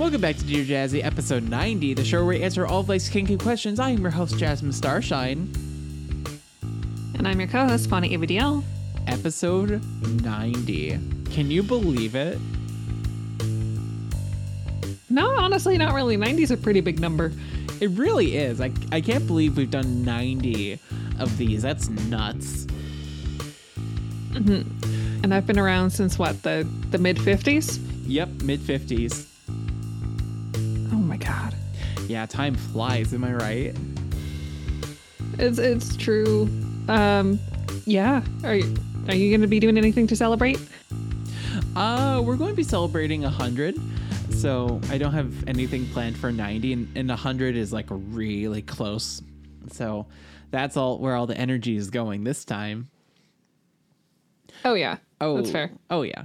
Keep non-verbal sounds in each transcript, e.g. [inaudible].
Welcome back to Dear Jazzy, episode 90, the show where we answer all of life's kinky questions. I am your host, Jasmine Starshine. And I'm your co-host, Fauna AVDL. Episode 90. Can you believe it? No, honestly, not really. 90 is a pretty big number. It really is. I, I can't believe we've done 90 of these. That's nuts. Mm-hmm. And I've been around since what, the, the mid 50s? Yep, mid 50s. My god. Yeah, time flies, am I right? It's it's true. Um yeah. Are you are you gonna be doing anything to celebrate? Uh, we're going to be celebrating a 100. So I don't have anything planned for 90, and, and 100 is like really close. So that's all where all the energy is going this time. Oh yeah. Oh, That's fair. Oh yeah,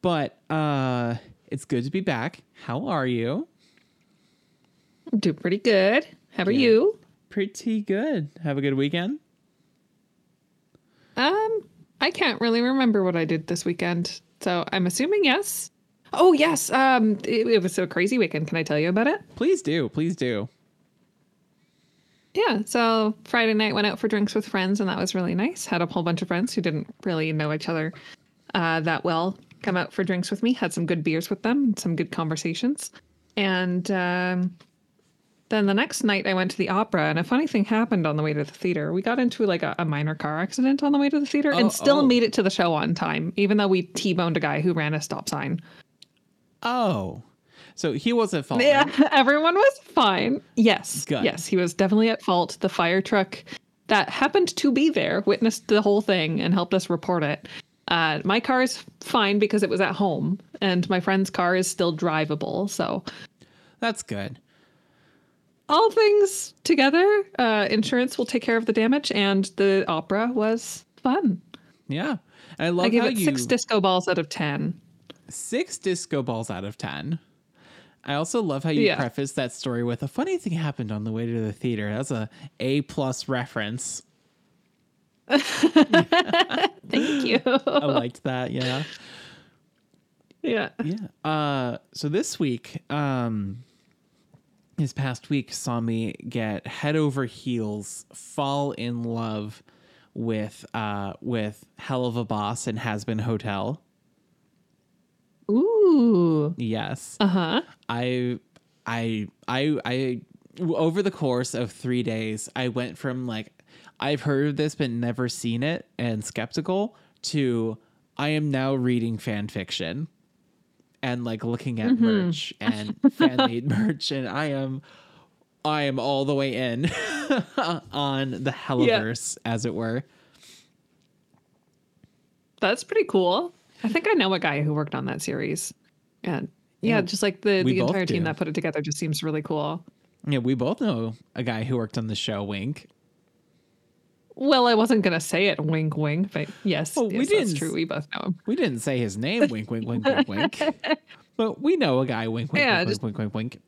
but uh, it's good to be back. How are you? Do pretty good. How are Good. you? Pretty good. Have a good weekend. Um, I can't really remember what I did this weekend. So I'm assuming yes. Oh yes. Um it, it was a crazy weekend. Can I tell you about it? Please do. Please do. Yeah, so Friday night went out for drinks with friends, and that was really nice. Had a whole bunch of friends who didn't really know each other uh, that well come out for drinks with me. Had some good beers with them, some good conversations, and um, then the next night I went to the opera, and a funny thing happened on the way to the theater. We got into like a, a minor car accident on the way to the theater, Oh, and still oh. made it to the show on time, even though we t-boned a guy who ran a stop sign. Oh, so he wasn't at fault. Yeah, right? [laughs] everyone was fine. Yes. Good. Yes, he was definitely at fault. The fire truck that happened to be there witnessed the whole thing and helped us report it. Uh, my car is fine because it was at home, and my friend's car is still drivable. So, That's good. All things together, uh, insurance will take care of the damage, and the opera was fun. Yeah, I love I gave how it you six disco balls out of 10. six disco balls out of 10. I also love how you Yeah. preface that story with a funny thing happened on the way to the theater. That's a A plus reference. [laughs] Thank you. I liked that. Yeah. yeah. Yeah. Uh so this week, um this past week saw me get head over heels, fall in love with uh with Helluva Boss and Hazbin Hotel. Ooh. Yes. Uh huh. I I I I over the course of 3 days I went from like I've heard of this but never seen it and skeptical to I am now reading fan fiction and like looking at mm-hmm. merch and fan made [laughs] merch and I am I am all the way in [laughs] on the Helliverse as it were. That's pretty cool. I think I know a guy who worked on that series. And yeah, Yeah, just like the, the entire team do. that put it together just seems really cool. Yeah, we both know a guy who worked on the show Wink. Well, I wasn't gonna say it wink wink, but yes, Oh, we yes, that's didn't- true. We both know him. We didn't say his name, wink, wink, wink, wink, wink. But we know a guy, wink, wink, Yeah, wink, just- wink, wink, wink, wink.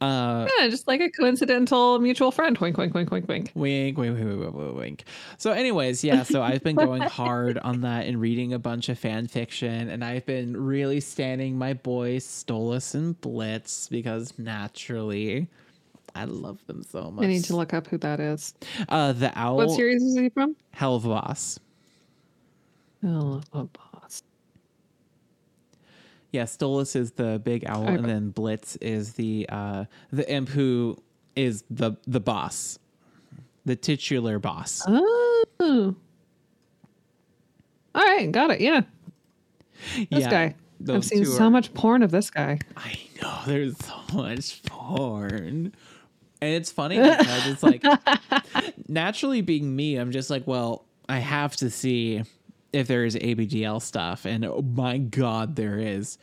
Uh, Yeah, just like a coincidental mutual friend. Wink wink wink wink wink. wink, wink, wink, wink, wink, wink. So, anyways, yeah. So I've been going hard on that and reading a bunch of fan fiction, and I've been really standing my boys Stolas and Blitz because naturally, I love them so much. I need to look up who that is. Uh, the owl, What series is he from? Helluva Boss. Hell of a boss. Yeah, Stolas is the big owl, Okay. and then Blitz is the uh the imp who is the the boss, the titular boss. Oh. All right, got it. Yeah, this yeah, guy. I've seen so are- much porn of this guy. I know there's so much porn, and it's funny [laughs] because it's like naturally being me, I'm just like, well, I have to see if there is ABDL stuff, and oh my god, there is.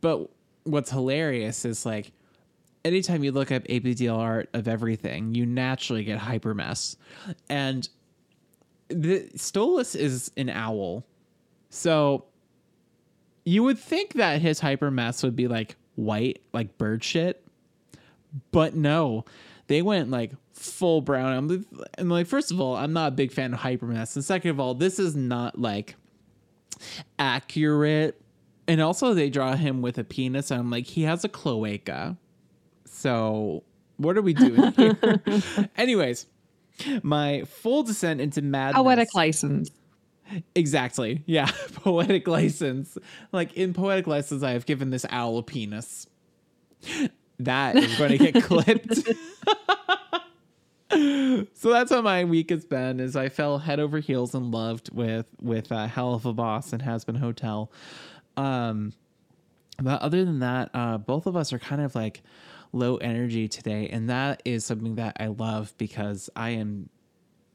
But what's hilarious is like anytime you look up ABDL art of everything, you naturally get hypermess. And the Stolas is an owl. So you would think that his hypermess would be like white, like bird shit. But no, they went like full brown. I'm, and like, first of all, I'm not a big fan of hypermess. And second of all, this is not like accurate. And also, they draw him with a penis. And I'm like, he has a cloaca. So, what are we doing [laughs] here? Anyways, my full descent into madness. Poetic license. Exactly. Yeah. [laughs] poetic license. Like in poetic license, I have given this owl a penis. That is going to get [laughs] clipped. [laughs] so that's how my week has been is I fell head over heels in love with with uh, Helluva Boss and Hazbin Hotel. Um but other than that, uh both of us are kind of like low energy today and that is something that I love because I am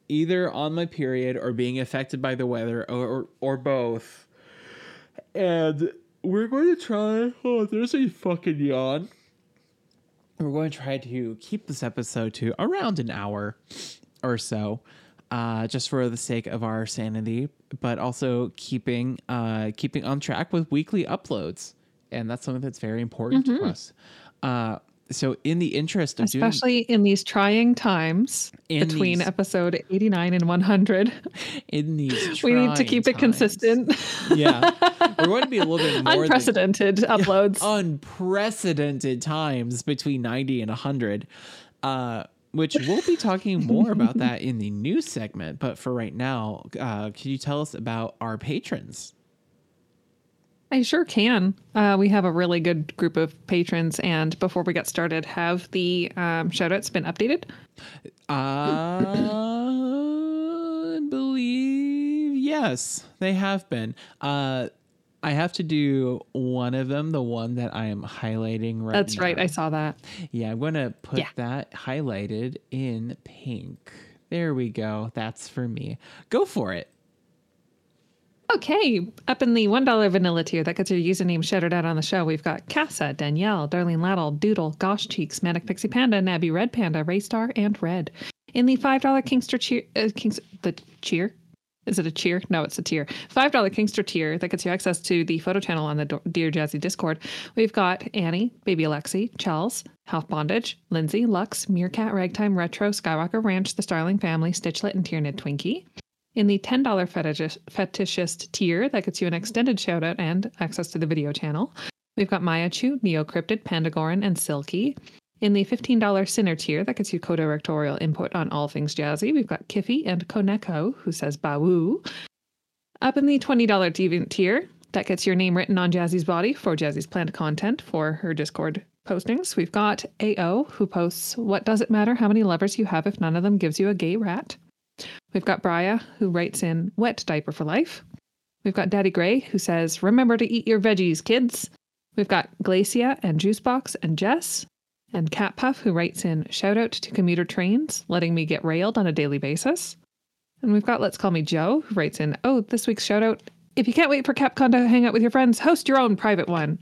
either on my period or being affected by the weather or or, or both. And we're going to try. Oh, there's a fucking yawn. We're going to try to keep this episode to around an hour or so, uh, just for the sake of our sanity, but also keeping uh, keeping on track with weekly uploads, and that's something that's very important to us. Uh, so, in the interest of doing Especially in these trying times between these- episode 89 and 100. in these, [laughs] we need to keep it consistent. Yeah, [laughs] we're going to be a little bit more than- Unprecedented [laughs] uploads. unprecedented times between 90 and 100 uh which we'll be talking more about that in the news segment but for right now uh can you tell us about our patrons I sure can. Uh, we have a really good group of patrons. And before we get started, have the um, shout outs been updated? i believe yes they have been uh I have to do one of them, the one that I am highlighting right now. That's right. I saw that. Yeah, I'm gonna put Yeah. that highlighted in pink. There we go. That's for me. Go for it. Okay, up in the $1 vanilla tier, that gets your username shouted out on the show. We've got Casa, Danielle, Darlene Laddle, Doodle, Gosh Cheeks, Manic Pixie Panda, Nabby Red Panda, Raystar, and Red. In the $5 Kinkster cheer, uh, Kings, the cheer? Is it a cheer? No, it's a tier. $5 Kinkster tier that gets you access to the photo channel on the Do- Dear Jazzy Discord. We've got Annie, Baby Alexi, Charles, Half Bondage, Lindsay, Lux, Meerkat, Ragtime, Retro, Skywalker Ranch, The Starling Family, Stitchlet, and Tiered Twinkie. In the $10 fetishist, fetishist tier, that gets you an extended shout out and access to the video channel. We've got Maya Chu, Neocryptid, Pandagoran, and Silky. In the $15 Sinner tier, that gets you co directorial input on all things jazzy. We've got Kiffy and Koneko, who says Bawoo. Up in the $20 Deviant tier, that gets your name written on Jazzy's body for Jazzy's planned content for her Discord postings. We've got AO, who posts, What does it matter how many lovers you have if none of them gives you a gay rat? We've got Brya, who writes in Wet Diaper for Life. We've got Daddy Gray, who says, Remember to eat your veggies, kids. We've got Glacia and Juicebox and Jess. And Cat Puff, who writes in Shout out to commuter trains, letting me get railed on a daily basis. And we've got Let's Call Me Joe, who writes in, Oh, this week's shout out. If you can't wait for CapCon to hang out with your friends, host your own private one.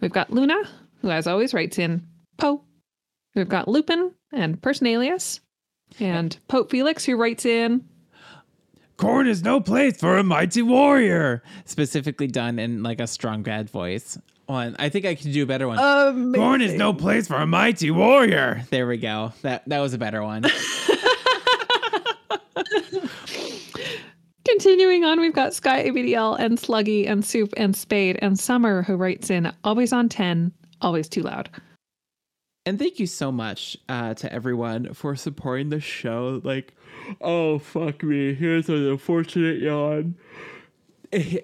We've got Luna, who as always writes in Poe. We've got Lupin and Person Alias. And Pope Felix, who writes in Corn is no place for a mighty warrior. Specifically done in like a strong bad voice. One, I think I can do a better one. um, Corn is no place for a mighty warrior. There we go. That that was a better one. [laughs] Continuing on, we've got Sky ABDL and Sluggy and Soup and Spade and Summer, who writes in always on 10, always too loud. And thank you so much uh, to everyone for supporting the show. Like, oh fuck me, here's an unfortunate yawn.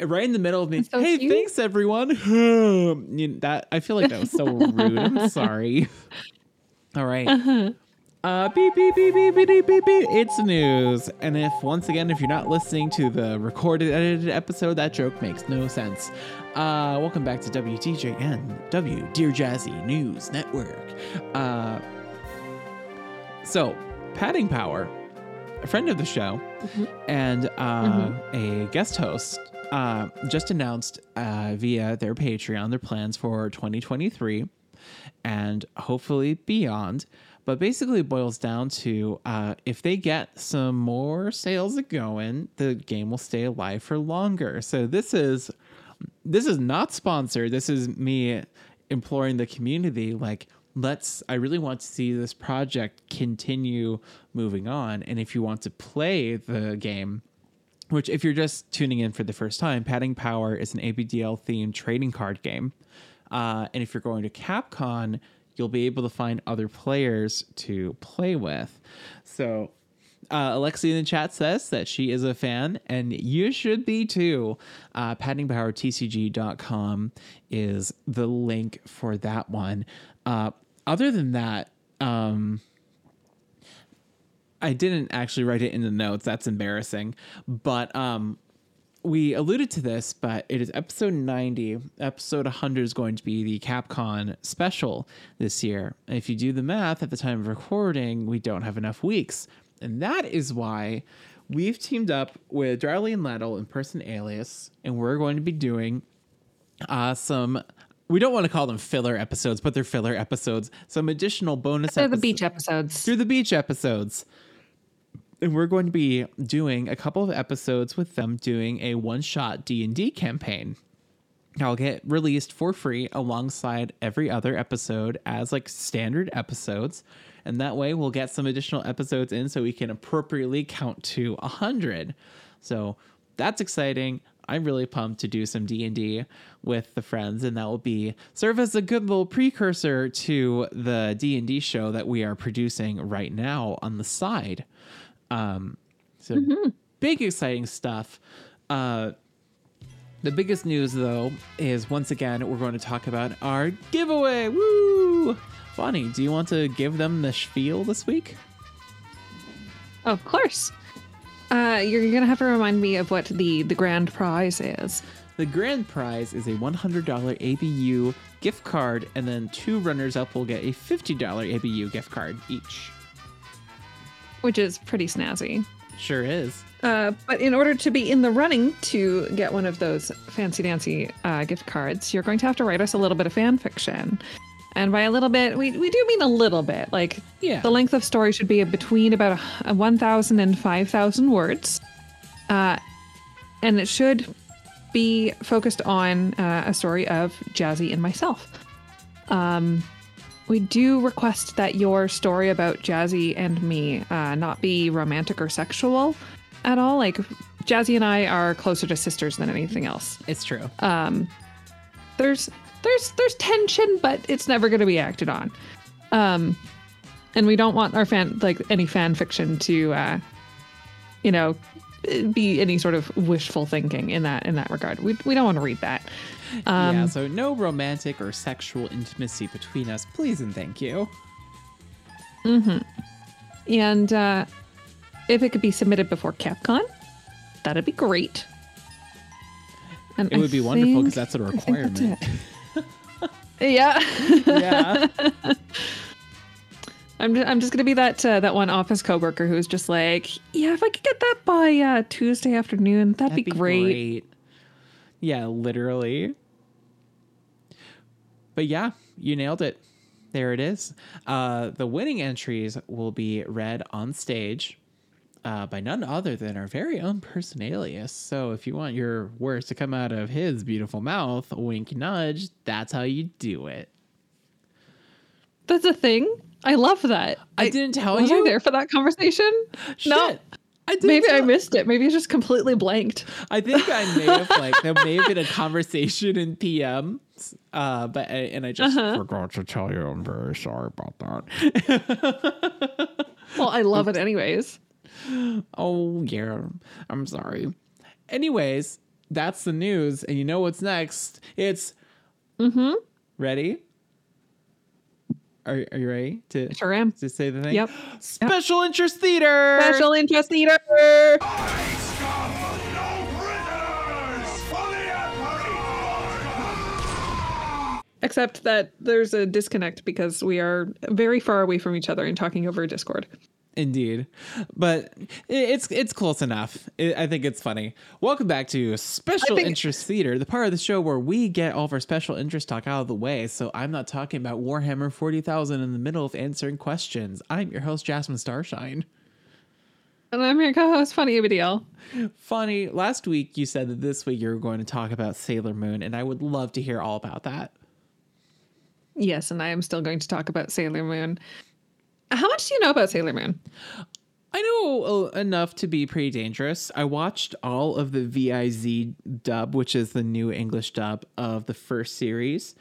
Right in the middle of me. so hey, cute. thanks everyone. [laughs] That I feel like that was so rude. I'm [laughs] sorry. All right. Uh, beep, beep, beep, beep, beep, beep, beep, beep. It's news. And if, once again, if you're not listening to the recorded, edited episode, that joke makes no sense. Uh, welcome back to WDJN, W, Dear Jazzy News Network. Uh, so, Padding Power, a friend of the show, and uh, a guest host, uh, just announced uh, via their Patreon their plans for 2023. and hopefully beyond. But basically, it boils down to uh, if they get some more sales going, the game will stay alive for longer. So this is this is not sponsored. This is me imploring the community like let's I really want to see this project continue moving on and if you want to play the game which if you're just tuning in for the first time, Padding Power is an ABDL themed trading card game. Uh, and if you're going to CapCon, you'll be able to find other players to play with. So uh, Alexi in the chat says that she is a fan, and you should be too. Uh, paddingpowertcg.com is the link for that one. Uh, other than that, um, I didn't actually write it in the notes. That's embarrassing. But um, we alluded to this, but it is episode 90. Episode 100 is going to be the CapCon special this year. And if you do the math at the time of recording, we don't have enough weeks. And that is why we've teamed up with Darlene Laddle and Person Alias, and we're going to be doing uh, some. We don't want to call them filler episodes, but they're filler episodes. Some additional bonus They're the beach episodes. through the beach episodes. And we're going to be doing a couple of episodes with them doing a one-shot D&D campaign. I'll get released for free alongside every other episode as like standard episodes. And that way we'll get some additional episodes in so we can appropriately count to 100. So that's exciting. I'm really pumped to do some D&D with the friends and that will be serve as a good little precursor to the D&D show that we are producing right now on the side. Um so big exciting stuff. Uh the biggest news, though, is once again we're going to talk about our giveaway. Woo! Bonnie, do you want to give them the spiel this week? Of course. Uh, you're gonna have to remind me of what the the grand prize is. The grand prize is a $100 ABU gift card, and then two runners up will get a $50 ABU gift card each. which is pretty snazzy. Sure is. Uh, but in order to be in the running to get one of those fancy dancy uh, gift cards, you're going to have to write us a little bit of fan fiction. And by a little bit, we, we do mean a little bit. Like, Yeah. the length of story should be between about a, a 1,000 and 5,000 words. Uh, and it should be focused on uh, a story of Jazzy and myself. Um, we do request that your story about Jazzy and me uh, not be romantic or sexual at all. Like, Jazzy and I are closer to sisters than anything else. It's true. There's there's there's tension, but it's never going to be acted on. Um, and we don't want our fan like any fan fiction to, uh, you know, be any sort of wishful thinking in that in that regard. We we don't want to read that. Um, yeah, so no romantic or sexual intimacy between us, please and thank you. And uh, if it could be submitted before CapCon, that'd be great. And It I would be wonderful because that's a I that's requirement. it. [laughs] yeah, yeah. [laughs] I'm just, I'm just gonna be that uh, that one office coworker who's just like, yeah, if I could get that by uh, Tuesday afternoon, that'd, That'd be, great. Yeah, literally. But yeah, you nailed it. There it is. Uh, the winning entries will be read on stage uh, by none other than our very own person alias. So if you want your words to come out of his beautiful mouth, wink nudge, that's how you do it. That's a thing. I love that. I didn't tell was you. I there for that conversation? No. I didn't Maybe I missed it. Maybe it's just completely blanked. I think I may have [laughs] like there may have been a conversation in PM, uh, but I, and I just Uh-huh. forgot to tell you. I'm very sorry about that. Well, I love it anyways. [gasps] oh yeah, I'm sorry. Anyways, that's the news, and you know what's next? It's mm-hmm. Ready? Are Are you ready to Sure am. to say the thing? Yep. Special interest theater. Special interest theater. Except that there's a disconnect because we are very far away from each other and talking over Discord. Indeed, but it's it's close enough. I I think it's funny. Welcome back to Special think- Interest Theater, the part of the show where we get all of our special interest talk out of the way. So I'm not talking about Warhammer Forty Thousand in the middle of answering questions. I'm your host Jasmine Starshine. And I'm your co-host, Funny Abadiel. Funny. Last week you said that this week you were going to talk about Sailor Moon, and I would love to hear all about that. Yes, and I am still going to talk about Sailor Moon. How much do you know about Sailor Moon? I know uh, enough to be pretty dangerous. I watched all of the VIZ dub, which is the new English dub of the first series.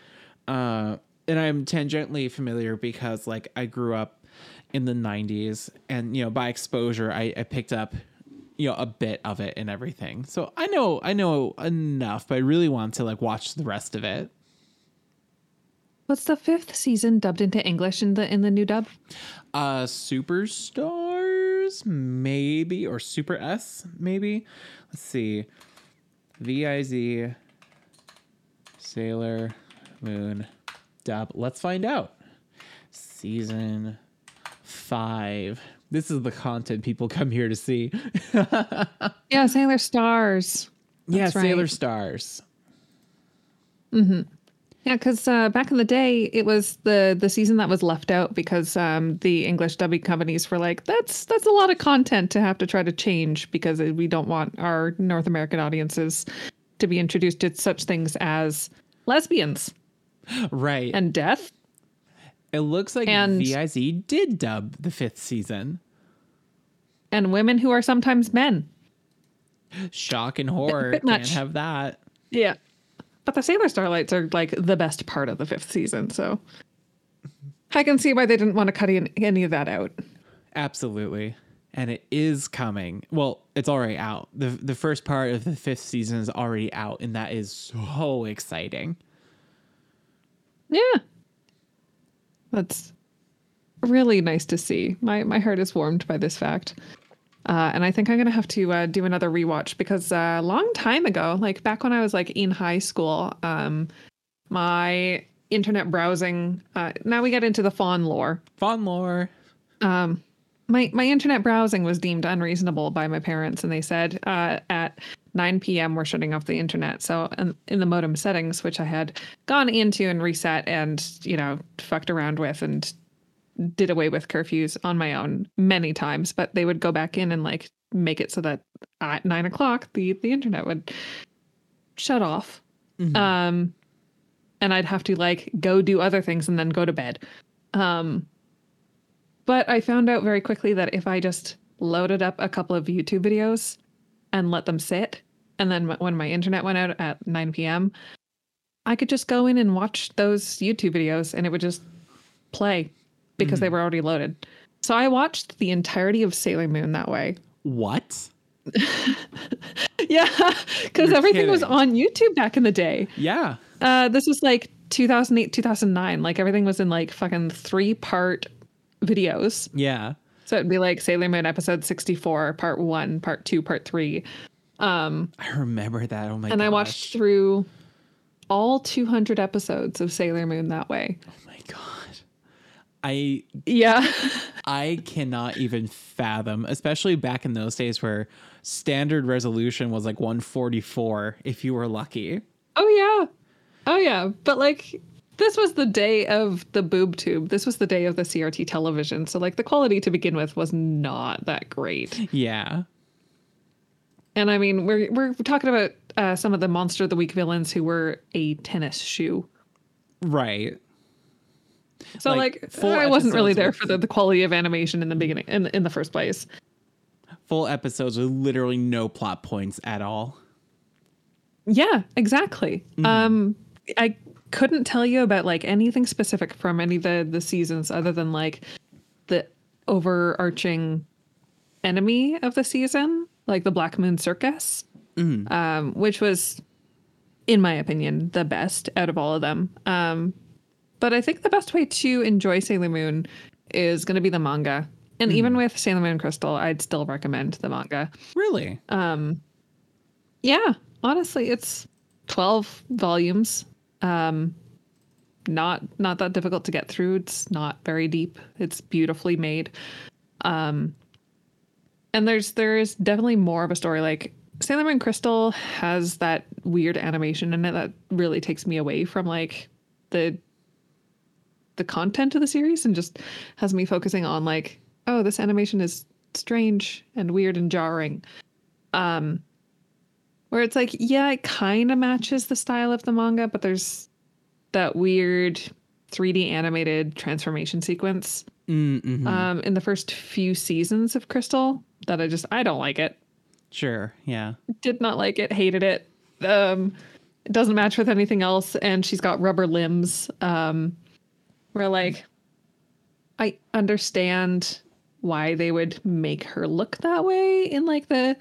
Uh, and I'm tangentially familiar because, like, I grew up in the 90s, and, you know, by exposure, I, I picked up, you know, a bit of it and everything. So I know, I know enough, but I really want to, like, watch the rest of it. What's the fifth season dubbed into English in the in the new dub? Uh, Superstars, maybe, or Super S, maybe. Let's see. VIZ Sailor Moon dub. Let's find out. Season five. This is the content people come here to see. Yeah, Sailor Stars. yeah, That's right. Sailor Stars. Yeah, because uh, back in the day, it was the the season that was left out because um, the English dubbing companies were like, "That's that's a lot of content to have to try to change because we don't want our North American audiences to be introduced to such things as lesbians Right. and death." it looks like and- VIZ did dub the fifth season. and women who are sometimes men. Shock and horror. Can't have that. Yeah. But the Sailor Starlights are like the best part of the fifth season, so I can see why they didn't want to cut in, any of that out. Absolutely. And it is coming. Well, it's already out. The the first part of the fifth season is already out, and that is so exciting. Yeah. That's really nice to see. My my heart is warmed by this fact. Uh, and I think I'm gonna have to uh, do another rewatch because uh, a long time ago, like back when I was like in high school, um, my internet browsing. Uh, now we get into the fawn lore. Fawn lore. um, my my internet browsing was deemed unreasonable by my parents, and they said uh, at 9 p.m. we're shutting off the internet. So in, in the modem settings, which I had gone into and reset, and you know fucked around with, and did away with curfews on my own many times, but they would go back in and like make it so that at nine o'clock the the internet would shut off. Um, and I'd have to like go do other things and then go to bed. Um, but I found out very quickly that if I just loaded up a couple of YouTube videos and let them sit, and then when my internet went out at 9 p.m., I could just go in and watch those YouTube videos and it would just play because they were already loaded. So I watched the entirety of Sailor Moon that way. What? [laughs] Yeah, because everything was on YouTube back in the day. Yeah. Uh, this was like 2008, 2009. Like everything was in like fucking three part videos. Yeah. So it'd be like Sailor Moon episode 64, part one, part two, part three. Um, I remember that. Oh my god. and gosh. I watched through all 200 episodes of Sailor Moon that way. Oh my god. I Yeah. I cannot even fathom, especially back in those days where standard resolution was like 144 if you were lucky. oh, yeah. Oh, yeah. But like, this was the day of the boob tube. This was the day of the CRT television. So, like, the quality to begin with was not that great. Yeah. And I mean, we're we're talking about uh, some of the monster of the week villains who were a tennis shoe. Right. So Like, like, full I wasn't really there for the, the quality of animation in the beginning in in the first place. Full episodes with literally no plot points at all. Yeah, exactly. Um, I couldn't tell you about like anything specific from any of the the seasons other than like the overarching enemy of the season, like the Black Moon Circus, um, which was, in my opinion, the best out of all of them. Um, but I think the best way to enjoy Sailor Moon is going to be the manga. And even with Sailor Moon Crystal, I'd still recommend the manga. Really? Um, Yeah, honestly, it's 12 volumes. Um not not that difficult to get through. It's not very deep. It's beautifully made. Um, and there's there's definitely more of a story. Like Sailor Moon Crystal has that weird animation in it that really takes me away from like the the content of the series and just has me focusing on like, oh, this animation is strange and weird and jarring. Um where it's like, yeah, it kind of matches the style of the manga, but there's that weird 3D animated transformation sequence Mm-hmm. um, in the first few seasons of Crystal that I just I don't like it. sure. Yeah. Did not like it. Hated it. Um, it doesn't match with anything else, and she's got rubber limbs. Um, where like I understand why they would make her look that way in like the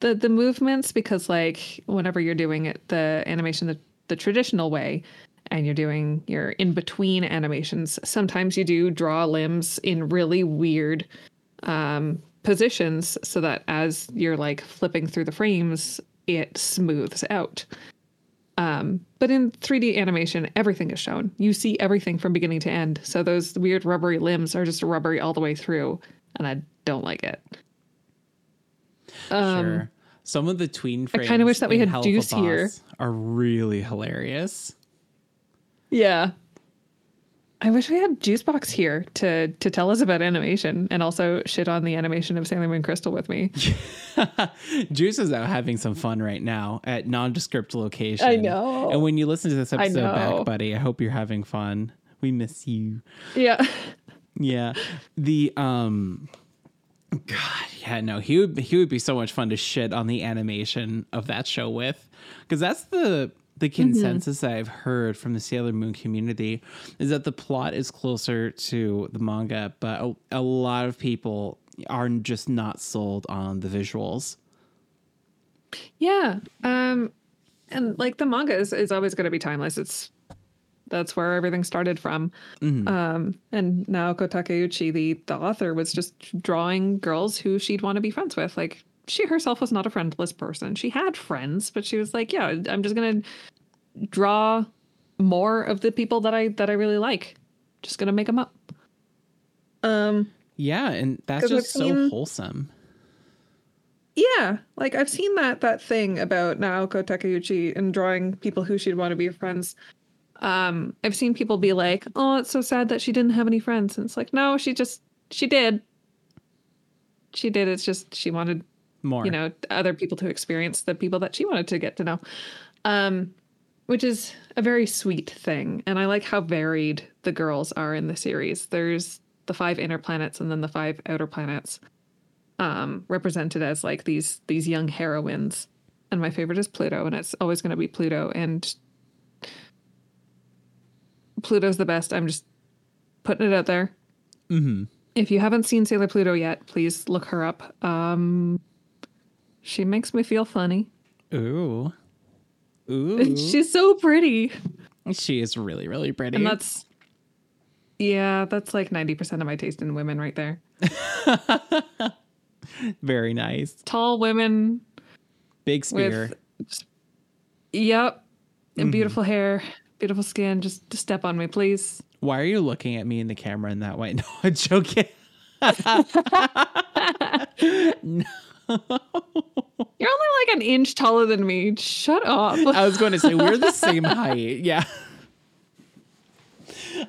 the the movements because like whenever you're doing it the animation the, the traditional way and you're doing your in between animations sometimes you do draw limbs in really weird um positions so that as you're like flipping through the frames it smooths out um, but in 3D animation, everything is shown. You see everything from beginning to end. So those weird rubbery limbs are just rubbery all the way through, and I don't like it. Um, sure. Some of the tween I frames. kinda wish that we in had Deuce here. Are really hilarious. Yeah. I wish we had Juicebox here to to tell us about animation and also shit on the animation of Sailor Moon Crystal with me. [laughs] Juice is out having some fun right now at nondescript location. I know. And when you listen to this episode back, buddy, I hope you're having fun. We miss you. yeah. [laughs] Yeah. The um God, yeah, no, he would he would be so much fun to shit on the animation of that show with. Because that's the the consensus that I've heard from the Sailor Moon community is that the plot is closer to the manga, but a, a lot of people are just not sold on the visuals. Yeah. Um and like the manga is, is always going to be timeless. It's that's where everything started from. Um and Naoko Takeuchi, the the author, was just drawing girls who she'd want to be friends with. Like she herself was not a friendless person. She had friends, but she was like, yeah, I'm just going to draw more of the people that I that I really like. Just going to make them up. Um Yeah, and that's I've just so seen- wholesome. Yeah, like I've seen that that thing about Naoko Takeuchi and drawing people who she'd want to be friends. Um, I've seen people be like, "Oh, it's so sad that she didn't have any friends," and it's like, no, she just she did. She did. It's just she wanted More. you know other people to experience the people that she wanted to get to know, um, which is a very sweet thing. And I like how varied the girls are in the series. There's the five inner planets and then the five outer planets um, represented as like these these young heroines. And my favorite is Pluto, and it's always going to be Pluto. And Pluto's the best. I'm just putting it out there. Mhm. If you haven't seen Sailor Pluto yet, please look her up. Um, she makes me feel funny. Ooh. [laughs] Ooh. She's so pretty, she is really, really pretty. and that's yeah, that's like ninety percent of my taste in women right there. [laughs] Very nice. Tall women Big spear. with just, yep, and mm-hmm. beautiful hair, beautiful skin. Just, just step on me, please. Why are you looking at me in the camera in that way? [laughs] No, I'm joking. [laughs] You're only like an inch taller than me. Shut up. [laughs] I was going to say we're the same [laughs] height. Yeah.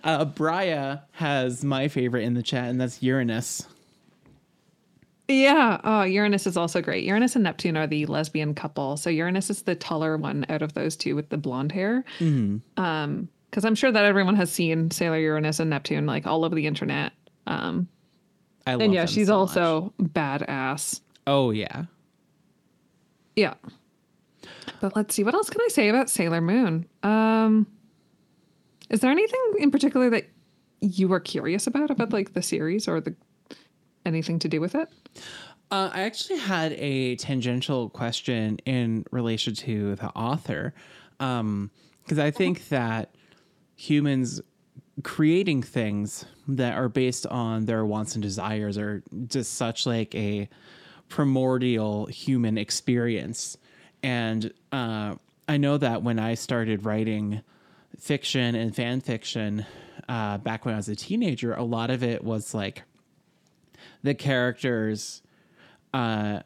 Uh, Brya has my favorite in the chat, and that's Uranus. Yeah. Oh, Uranus is also great. Uranus and Neptune are the lesbian couple. So Uranus is the taller one out of those two with the blonde hair. Um, because I'm sure that everyone has seen Sailor Uranus and Neptune like all over the internet. Um, I love and yeah, she's so also badass. Oh yeah. Yeah. But let's see. What else can I say about Sailor Moon? Um, is there anything in particular that you were curious about about like the series or the anything to do with it? Uh, I actually had a tangential question in relation to the author, because I think that humans creating things that are based on their wants and desires are just such like a primordial human experience, and uh, I know that when I started writing fiction and fan fiction uh, back when I was a teenager, a lot of it was like the characters uh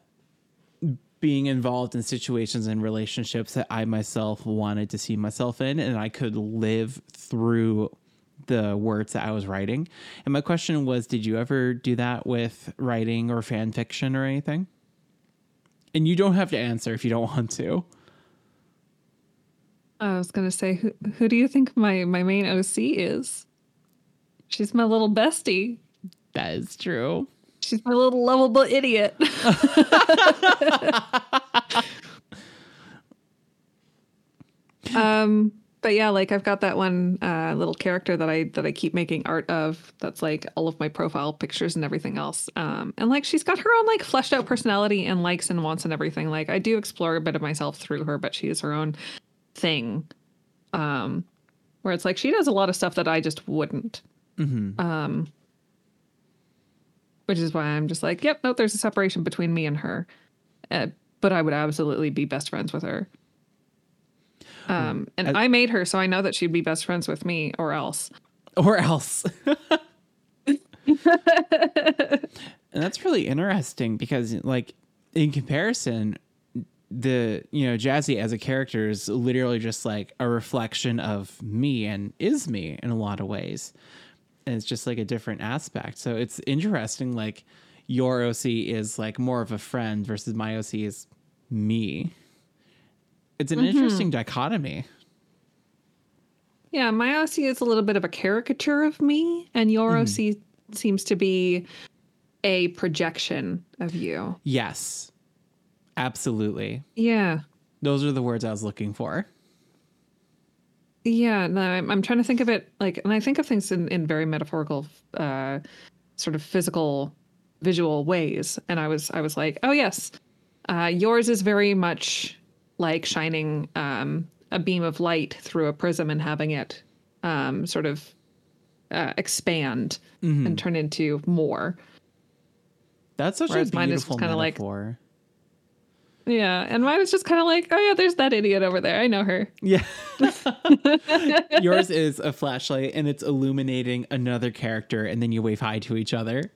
being involved in situations and relationships that I myself wanted to see myself in and I could live through the words that I was writing. And my question was, did you ever do that with writing or fan fiction or anything? And you don't have to answer if you don't want to. I was gonna say, who who do you think my my main OC is? She's my little bestie. That is true. She's my little lovable idiot. [laughs] [laughs] um, but yeah, like I've got that one uh, little character that I that I keep making art of. That's like all of my profile pictures and everything else. Um, and like she's got her own like fleshed out personality and likes and wants and everything. Like I do explore a bit of myself through her, but she is her own thing. Um, where it's like she does a lot of stuff that I just wouldn't. Um, which is why I'm just like, yep, no, there's a separation between me and her. Uh, but I would absolutely be best friends with her. Um, and I- I made her, so I know that she'd be best friends with me or else. Or else. [laughs] and that's really interesting because like in comparison the you know jazzy as a character is literally just like a reflection of me and is me in a lot of ways and it's just like a different aspect so it's interesting like your oc is like more of a friend versus my oc is me it's an interesting dichotomy Yeah, my OC is a little bit of a caricature of me, and your OC seems to be a projection of you. yes absolutely Yeah. those are the words i was looking for Yeah, no, I'm, I'm trying to think of it like, and I think of things in, in very metaphorical, uh, sort of physical, visual ways. And I was, I was like, oh yes, uh, yours is very much like shining um, a beam of light through a prism and having it um, sort of uh, expand and turn into more. That's such Whereas a mine is beautiful like- metaphor. Yeah, and mine is just kind of like, oh yeah, there's that idiot over there. I know her. yeah. [laughs] Yours is a flashlight and it's illuminating another character, and then you wave hi to each other.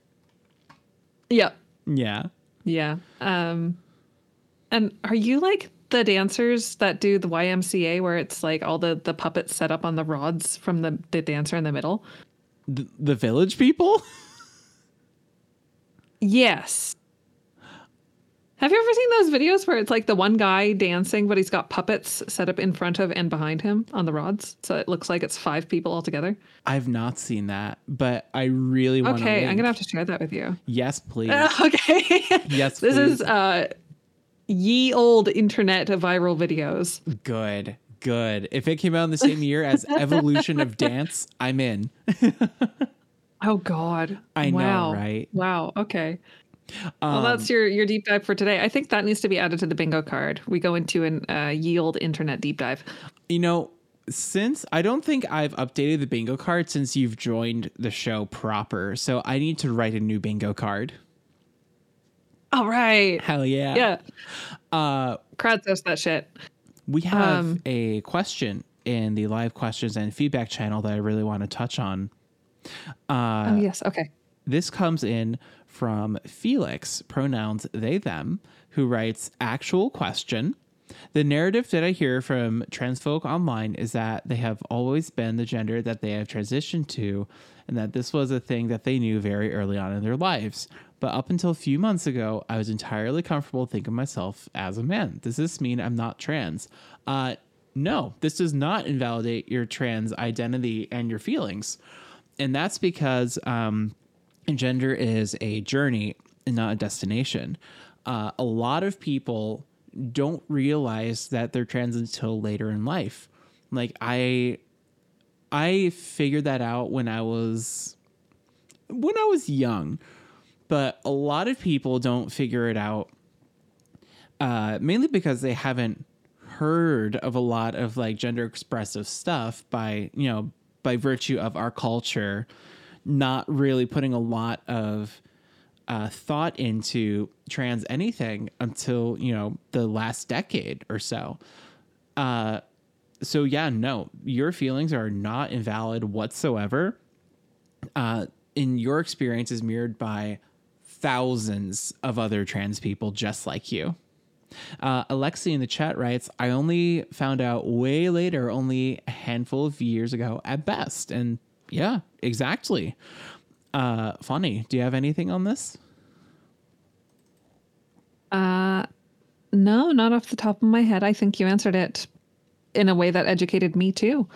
Yep. Yeah. Yeah. Um and are you like the dancers that do the YMCA where it's like all the the puppets set up on the rods from the the dancer in the middle? The, the village people? [laughs] Yes. Have you ever seen those videos where it's like the one guy dancing but he's got puppets set up in front of and behind him on the rods so it looks like it's five people all together? I've not seen that, but I really want to. Okay, I'm going to have to share that with you. Yes, please. [laughs] okay. yes, this please. is uh ye old internet viral videos. good. Good. If it came out in the same year as [laughs] Evolution of Dance, I'm in. [laughs] Oh God! I know, wow. right? Wow. Okay. well, Um, that's your your deep dive for today. I think that needs to be added to the bingo card. We go into an uh, yield internet deep dive. You know, since I don't think I've updated the bingo card since you've joined the show proper, so I need to write a new bingo card. All right. Hell yeah. Yeah. Uh, Crowdsource that shit. we have Um, a question in the live questions and feedback channel that I really want to touch on. oh yes. Okay. This comes in from Felix, pronouns they, them, who writes actual question. The narrative that I hear from trans folk online is that they have always been the gender that they have transitioned to, and that this was a thing that they knew very early on in their lives. But up until a few months ago, I was entirely comfortable thinking myself as a man. Does this mean I'm not trans? Uh, no, this does not invalidate your trans identity and your feelings. And that's because um, gender is a journey and not a destination. Uh, a lot of people don't realize that they're trans until later in life. Like I, I figured that out when I was when I was young, but a lot of people don't figure it out. Uh, mainly because they haven't heard of a lot of like gender expressive stuff by you know by virtue of our culture not really putting a lot of uh, thought into trans anything until you know the last decade or so. Uh, so yeah, no, your feelings are not invalid whatsoever. Uh, in your experience is mirrored by thousands of other trans people just like you. Uh, Alexi in the chat writes, I only found out way later, only a handful of years ago at best. And yeah, exactly. Uh, funny. Do you have anything on this? Uh, no, not off the top of my head. I think you answered it in a way that educated me too.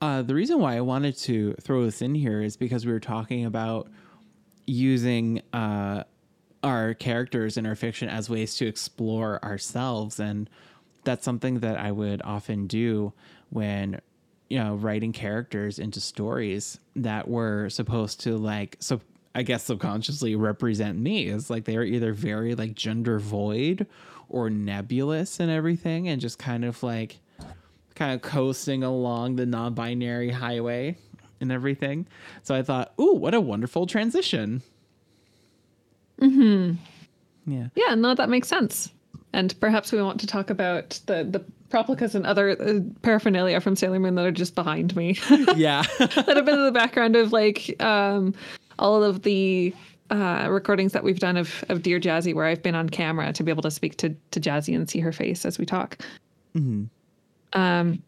Uh, the reason why I wanted to throw this in here is because we were talking about using uh, our characters in our fiction as ways to explore ourselves, and that's something that I would often do when you know writing characters into stories that were supposed to like so I guess subconsciously represent me. It's like they are either very like gender void or nebulous and everything, and just kind of like kind of coasting along the non-binary highway and everything. So I thought, ooh, what a wonderful transition. Mm-hmm. Yeah. Yeah, no, that makes sense. And perhaps we want to talk about the the proplicas and other uh, paraphernalia from Sailor Moon that are just behind me. [laughs] Yeah. [laughs] that have been in the background of like um, all of the uh, recordings that we've done of of Dear Jazzy, where I've been on camera to be able to speak to to Jazzy and see her face as we talk. Um,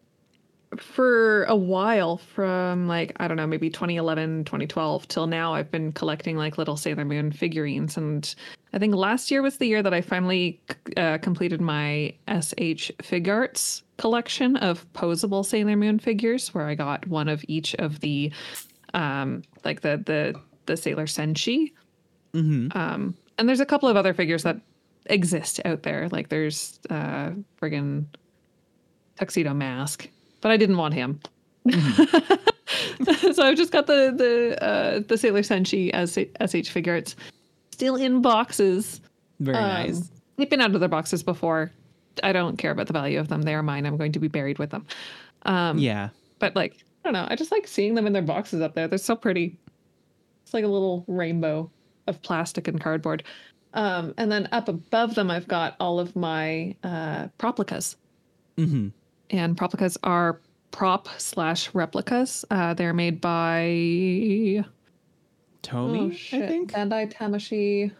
for a while, from like I don't know, maybe 2011, 2012 till now, I've been collecting like little Sailor Moon figurines, and I think last year was the year that I finally uh, completed my SH Figuarts collection of posable Sailor Moon figures, where I got one of each of the um like the the the Sailor Senshi. Um, and there's a couple of other figures that exist out there. Like there's uh friggin' tuxedo mask, but I didn't want him. [laughs] so I've just got the the uh, the Sailor Senshi as SH Figuarts still in boxes. Very Um, nice. They've been out of their boxes before. I don't care about the value of them. They are mine. I'm going to be buried with them. Um, Yeah. but like I don't know. I just like seeing them in their boxes up there. They're so pretty. It's like a little rainbow of plastic and cardboard. Um, and then up above them, I've got all of my uh, proplicas. hmm And proplicas are prop slash replicas. Uh, they're made by Tomy, oh, I think. Bandai Tamashii.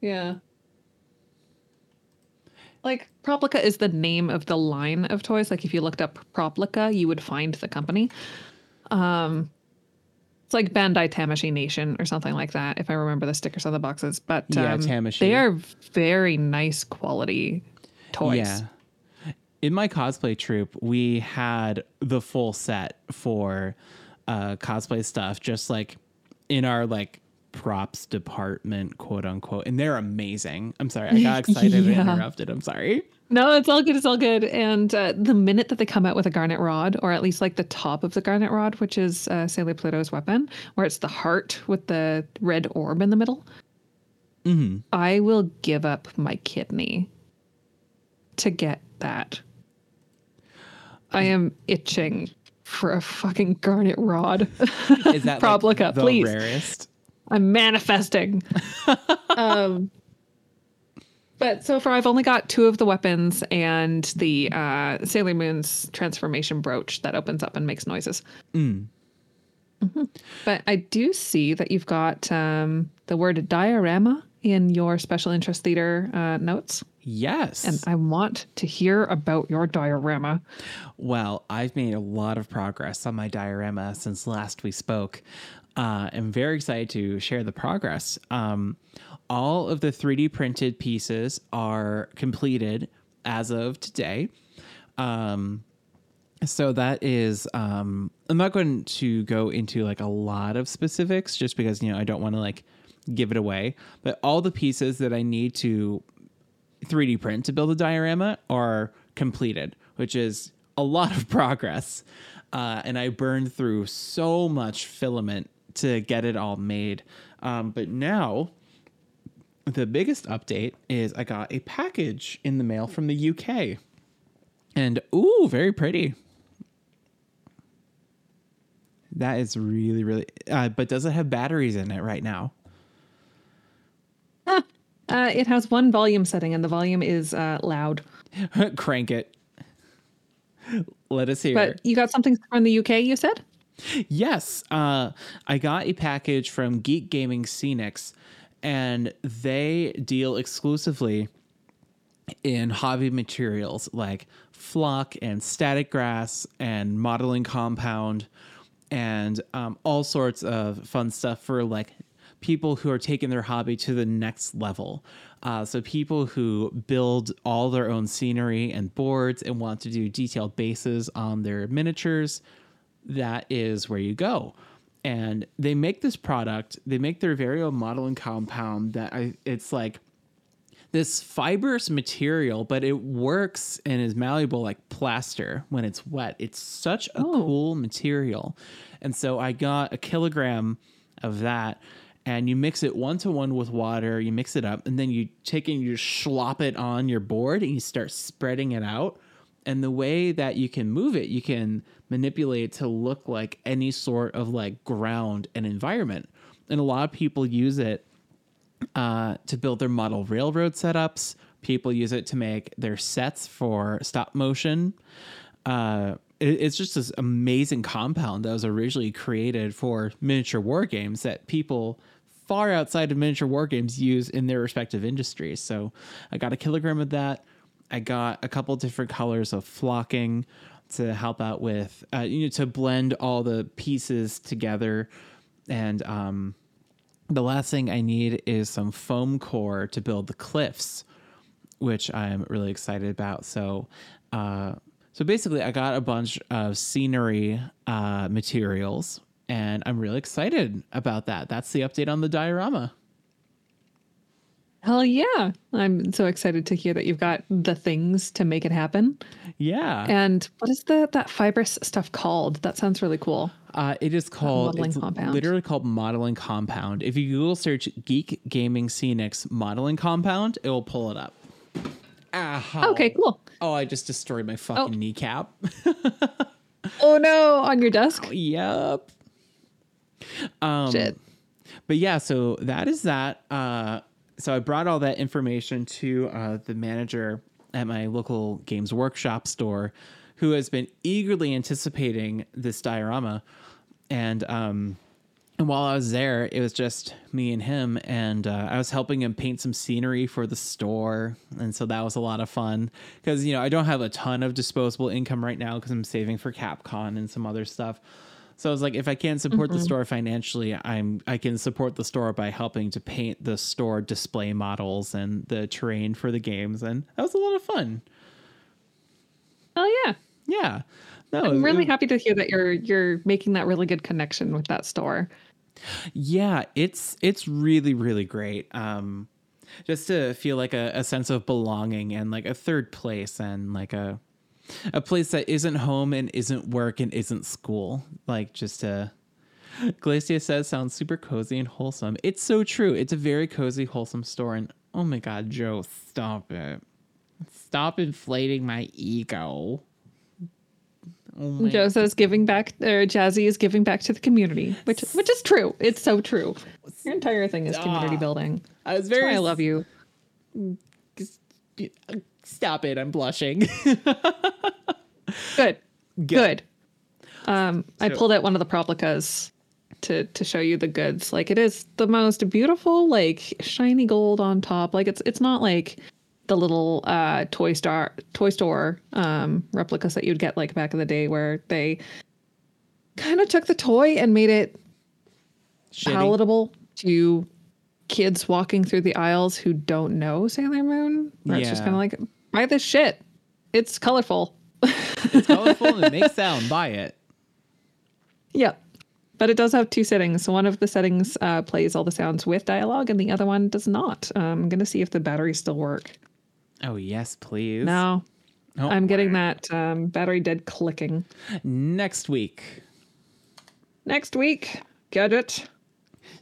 Yeah. Like Proplica is the name of the line of toys. Like if you looked up Proplica, you would find the company. Um it's like Bandai Tamashii Nation or something like that, if I remember the stickers on the boxes. But Yeah, um, Tamashii. they are very nice quality toys. Yeah. In my cosplay troupe, we had the full set for uh, cosplay stuff, just like in our like props department, quote unquote. And they're amazing. I'm sorry, I got [laughs] excited and interrupted. I'm sorry. No, it's all good. It's all good. And uh, the minute that they come out with a garnet rod, or at least like the top of the garnet rod, which is uh, Sailor Pluto's weapon, where it's the heart with the red orb in the middle, hmm I will give up my kidney to get that. I am itching for a fucking garnet rod. Is that [laughs] like, the please. rarest? I'm manifesting. [laughs] um, but so far, I've only got two of the weapons and the uh, Sailor Moon's transformation brooch that opens up and makes noises. Mm. Mhm. But I do see that you've got um, the word diorama in your special interest theater uh, notes, Yes. and I want to hear about your diorama. Well, I've made a lot of progress on my diorama since last we spoke. Uh, I'm very excited to share the progress. Um, all of the 3D printed pieces are completed as of today. Um, so that is, um, I'm not going to go into like a lot of specifics just because, you know, I don't want to like give it away, but all the pieces that I need to 3D print to build a diorama are completed, which is a lot of [laughs] progress. Uh, and I burned through so much filament to get it all made. Um, but now, the biggest update is I got a package in the mail from the UK. And ooh, very pretty. That is really, really. Uh, but does it have batteries in it right now? Uh, it has one volume setting, and the volume is uh, loud. [laughs] Crank it. Let us hear. But you got something from the UK, you said? Yes, uh, I got a package from Geek Gaming Scenics, and they deal exclusively in hobby materials like flock and static grass and modeling compound and um, all sorts of fun stuff for like people who are taking their hobby to the next level. Uh, so people who build all their own scenery and boards and want to do detailed bases on their miniatures, that is where you go. And they make this product. They make their very own modeling compound that I. It's like this fibrous material, but it works and is malleable like plaster when it's wet. It's such a Oh. cool material. And so I got a kilogram of that and you mix it one to one with water, you mix it up, and then you take and you slop it on your board and you start spreading it out. And the way that you can move it, you can manipulate to look like any sort of like ground and environment. And a lot of people use it uh, to build their model railroad setups. People use it to make their sets for stop motion. Uh, it- it's just this amazing compound that was originally created for miniature war games that people far outside of miniature war games use in their respective industries. So I got a kilogram of that. I got a couple different colors of flocking to help out with, uh, you know, to blend all the pieces together. And um, the last thing I need is some foam core to build the cliffs, which I'm really excited about. So, uh, so basically, I got a bunch of scenery uh, materials, and I'm really excited about that. That's the update on the diorama. Hell yeah. I'm so excited to hear that you've got the things to make it happen. Yeah, And what is the that fibrous stuff called? That sounds really cool. uh, it is called modeling it's compound. literally called modeling compound. If you Google search Geek Gaming Scenics modeling compound, it will pull it up. Ow. Okay, cool. Oh, I just destroyed my fucking kneecap. [laughs] Oh no, on your desk? yep. Um, Shit. but yeah, so that is that. Uh, so I brought all that information to uh, the manager at my local games workshop store, who has been eagerly anticipating this diorama, and um, and while I was there, it was just me and him, and uh, I was helping him paint some scenery for the store, and so that was a lot of fun because you know I don't have a ton of disposable income right now because I'm saving for CapCon and some other stuff. So I was like, if I can't support the store financially, I'm I can support the store by helping to paint the store display models and the terrain for the games, and that was a lot of fun. Oh yeah. Yeah, no, I'm really it- happy to hear that you're you're making that really good connection with that store. Yeah, it's it's really really great. Um, just to feel like a, a sense of belonging and like a third place and like a a place that isn't home and isn't work and isn't school. Like just a Glacia says sounds super cozy and wholesome. It's so true. It's a very cozy, wholesome store. And oh my god, Joe, stop it. Stop inflating my ego. Oh Joe says giving back or Jazzy is giving back to the community, which which is true. It's so true. Your entire thing is community Ah. building. I was That's why very I love you. Stop it, I'm blushing. [laughs] Good. Good. Good. Um, I pulled out one of the proplicas to to show you the goods. Like it is the most beautiful, like shiny gold on top. Like it's it's not like the little uh toy star toy store um replicas that you'd get like back in the day where they kind of took the toy and made it Shitty. palatable to kids walking through the aisles who don't know Sailor Moon. Where it's just kind of like, buy this shit. It's colorful. It's colorful and it [laughs] makes sound. Buy it. Yep. But it does have two settings. So one of the settings uh, plays all the sounds with dialogue, and the other one does not. Um, I'm going to see if the batteries still work. Oh yes, please. No, Oh, I'm getting that um, battery dead clicking. next week. Next week, gadget.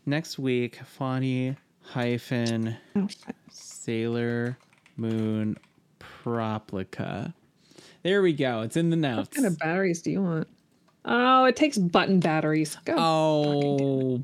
Next week, Fawny hyphen Oh. Sailor Moon Proplica. There we go. It's in the notes. What kind of batteries do you want? Oh, it takes button batteries. Go. Oh.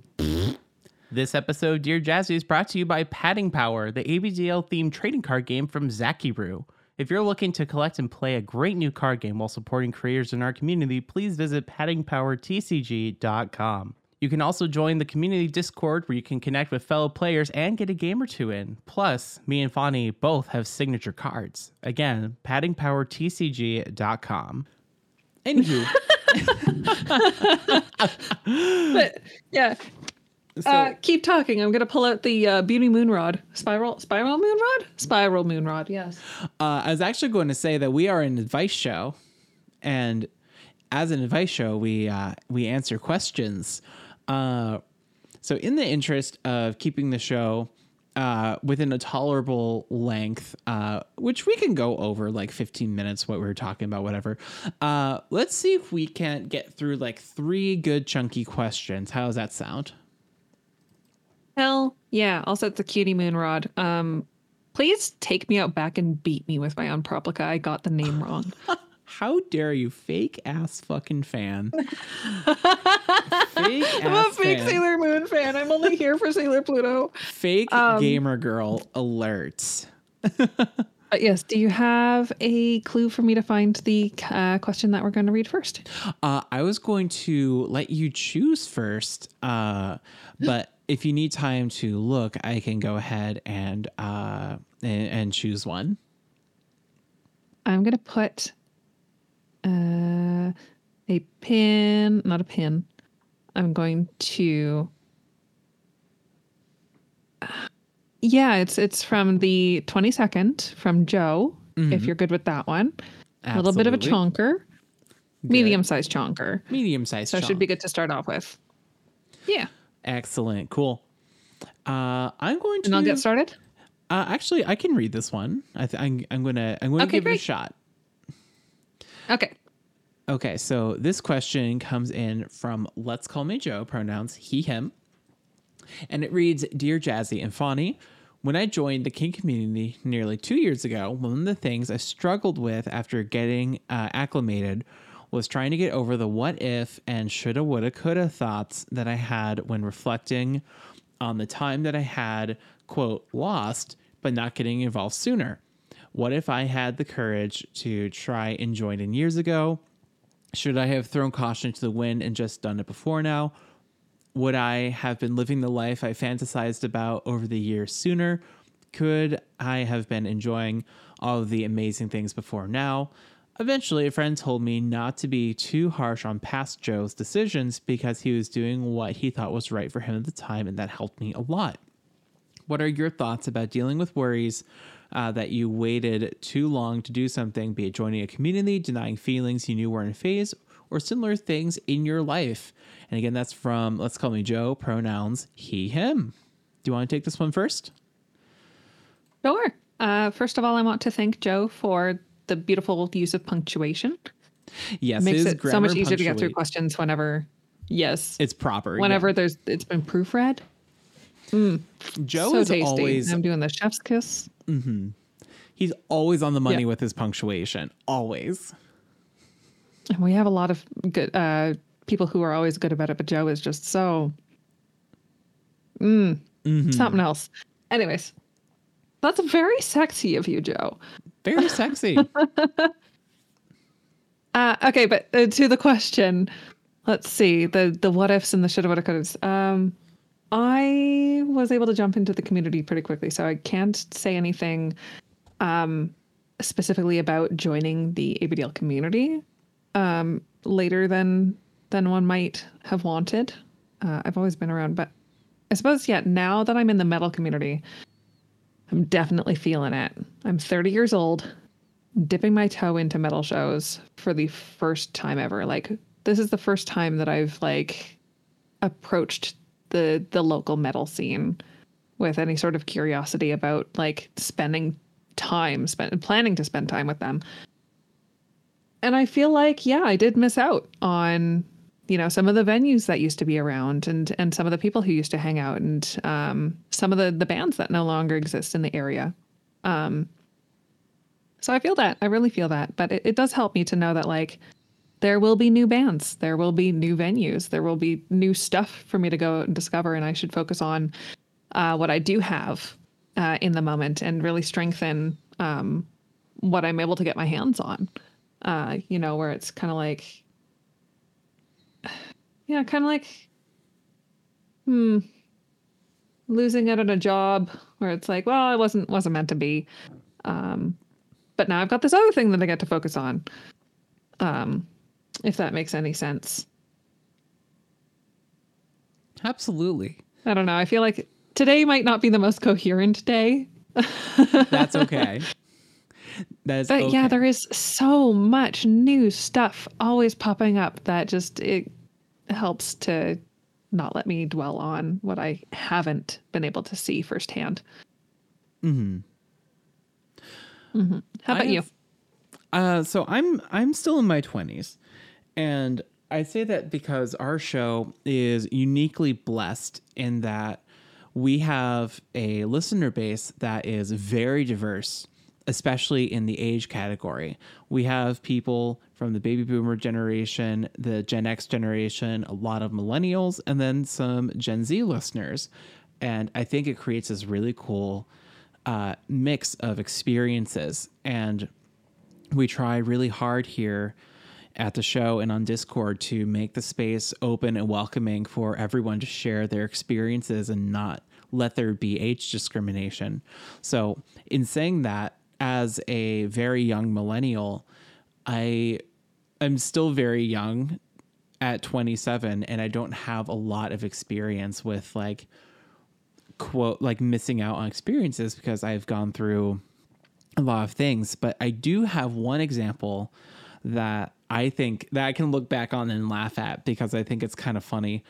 This episode, Dear Jazzy, is brought to you by Padding Power, the ABDL themed trading card game from Zakiru. If you're looking to collect and play a great new card game while supporting creators in our community, please visit paddingpowertcg.com. You can also join the community Discord where you can connect with fellow players and get a game or two in. Plus, me and Fani both have signature cards. Again, paddingpowertcg.com. Anywho, [laughs] But yeah, so uh, keep talking. I'm gonna pull out the uh, beauty moon rod. Spiral, spiral moon rod, spiral moon rod. Yes. uh, I was actually going to say that we are an advice show, and as an advice show, we uh, we answer questions. Uh, so, in the interest of keeping the show uh, within a tolerable length, uh, which we can go over like 15 minutes, what we were talking about, whatever. Uh, let's see if we can't get through like three good chunky questions. How does that sound? Hell yeah. Also, it's a cutie moon rod. Um, please take me out back and beat me with my own Proplica. I got the name wrong. [laughs] How dare you, fake ass fucking fan? [laughs] fake I'm a fake fan. Sailor Moon fan. I'm only here for Sailor Pluto. Fake Um, gamer girl alert. But [laughs] yes, do you have a clue for me to find the uh, question that we're going to read first? Uh, I was going to let you choose first, uh, but if you need time to look, I can go ahead and uh, and, and choose one. I'm going to put uh, a pin, not a pin. I'm going to. Yeah, it's it's from the 22nd from Joe. If you're good with that one, a little bit of a chonker, medium-sized chonker. medium sized. So it should be good to start off with. Yeah, excellent. Cool. Uh, I'm going to. and I'll get started. Uh, actually, I can read this one. I th- I'm, I'm gonna I'm gonna Okay, give it a shot. Okay. Okay, so this question comes in from Let's Call Me Joe, pronouns he, him. And it reads Dear Jazzy and Fawny, when I joined the kink community nearly two years ago, one of the things I struggled with after getting uh, acclimated was trying to get over the what if and shoulda, woulda, coulda thoughts that I had when reflecting on the time that I had, quote, lost, but not getting involved sooner. What if I had the courage to try and join in years ago? Should I have thrown caution to the wind and just done it before now? Would I have been living the life I fantasized about over the years sooner? Could I have been enjoying all of the amazing things before now? Eventually, a friend told me not to be too harsh on past Joe's decisions because he was doing what he thought was right for him at the time, and that helped me a lot. What are your thoughts about dealing with worries uh, that you waited too long to do something, be it joining a community, denying feelings you knew were in phase, or similar things in your life? And again, that's from Let's Call Me Joe, pronouns he, him. Do you want to take this one first? Sure. Uh, first of all, I want to thank Joe for the beautiful use of punctuation. Yes, Makes it so much easier to get through questions whenever, yes, It's proper. yeah. whenever there's it's been proofread. Joe so is tasty. always I'm doing the chef's kiss. He's always on the money Yeah. with his punctuation. Always. And we have a lot of good uh, people who are always good about it, but Joe is just so mm, Mm-hmm. something else. Anyways, that's very sexy of you, Joe. Very sexy. [laughs] Uh, okay, but uh, to the question, let's see the the what ifs and the shoulda, woulda, couldas. Um, I was able to jump into the community pretty quickly, so I can't say anything um, specifically about joining the ABDL community um, later than than one might have wanted. Uh, I've always been around, but I suppose yeah. Now that I'm in the metal community, I'm definitely feeling it. I'm 30 years old dipping my toe into metal shows for the first time ever. Like this is the first time that I've like approached the the local metal scene with any sort of curiosity about like spending time spend planning to spend time with them. And I feel like yeah, I did miss out on you know some of the venues that used to be around and and some of the people who used to hang out and um, some of the the bands that no longer exist in the area. Um, so I feel that. I really feel that. But it, it does help me to know that, like, there will be new bands, there will be new venues, there will be new stuff for me to go and discover. And I should focus on uh, what I do have uh, in the moment and really strengthen um, what I'm able to get my hands on. Uh, you know, where it's kind of like, [sighs] yeah, kind of like, hmm, losing out on a job where it's like, well, it wasn't wasn't meant to be. Um, but now I've got this other thing that I get to focus on. Um, if that makes any sense. Absolutely. I don't know. I feel like today might not be the most coherent day. That's [laughs] okay. that is But okay. yeah, there is so much new stuff always popping up that just it helps to not let me dwell on what I haven't been able to see firsthand. Hmm How about I you? Uh, so I'm I'm still in my twenties, and I say that because our show is uniquely blessed in that we have a listener base that is very diverse, especially in the age category. We have people from the baby boomer generation, the Gen X generation, a lot of millennials, and then some Gen Z listeners. And I think it creates this really cool uh, mix of experiences. And we try really hard here at the show and on Discord to make the space open and welcoming for everyone to share their experiences and not let there be age discrimination. So, in saying that, as a very young millennial, I am still very young at 27 and I don't have a lot of experience with like quote like missing out on experiences because I've gone through a lot of things, but I do have one example that I think that I can look back on and laugh at because I think it's kind of funny,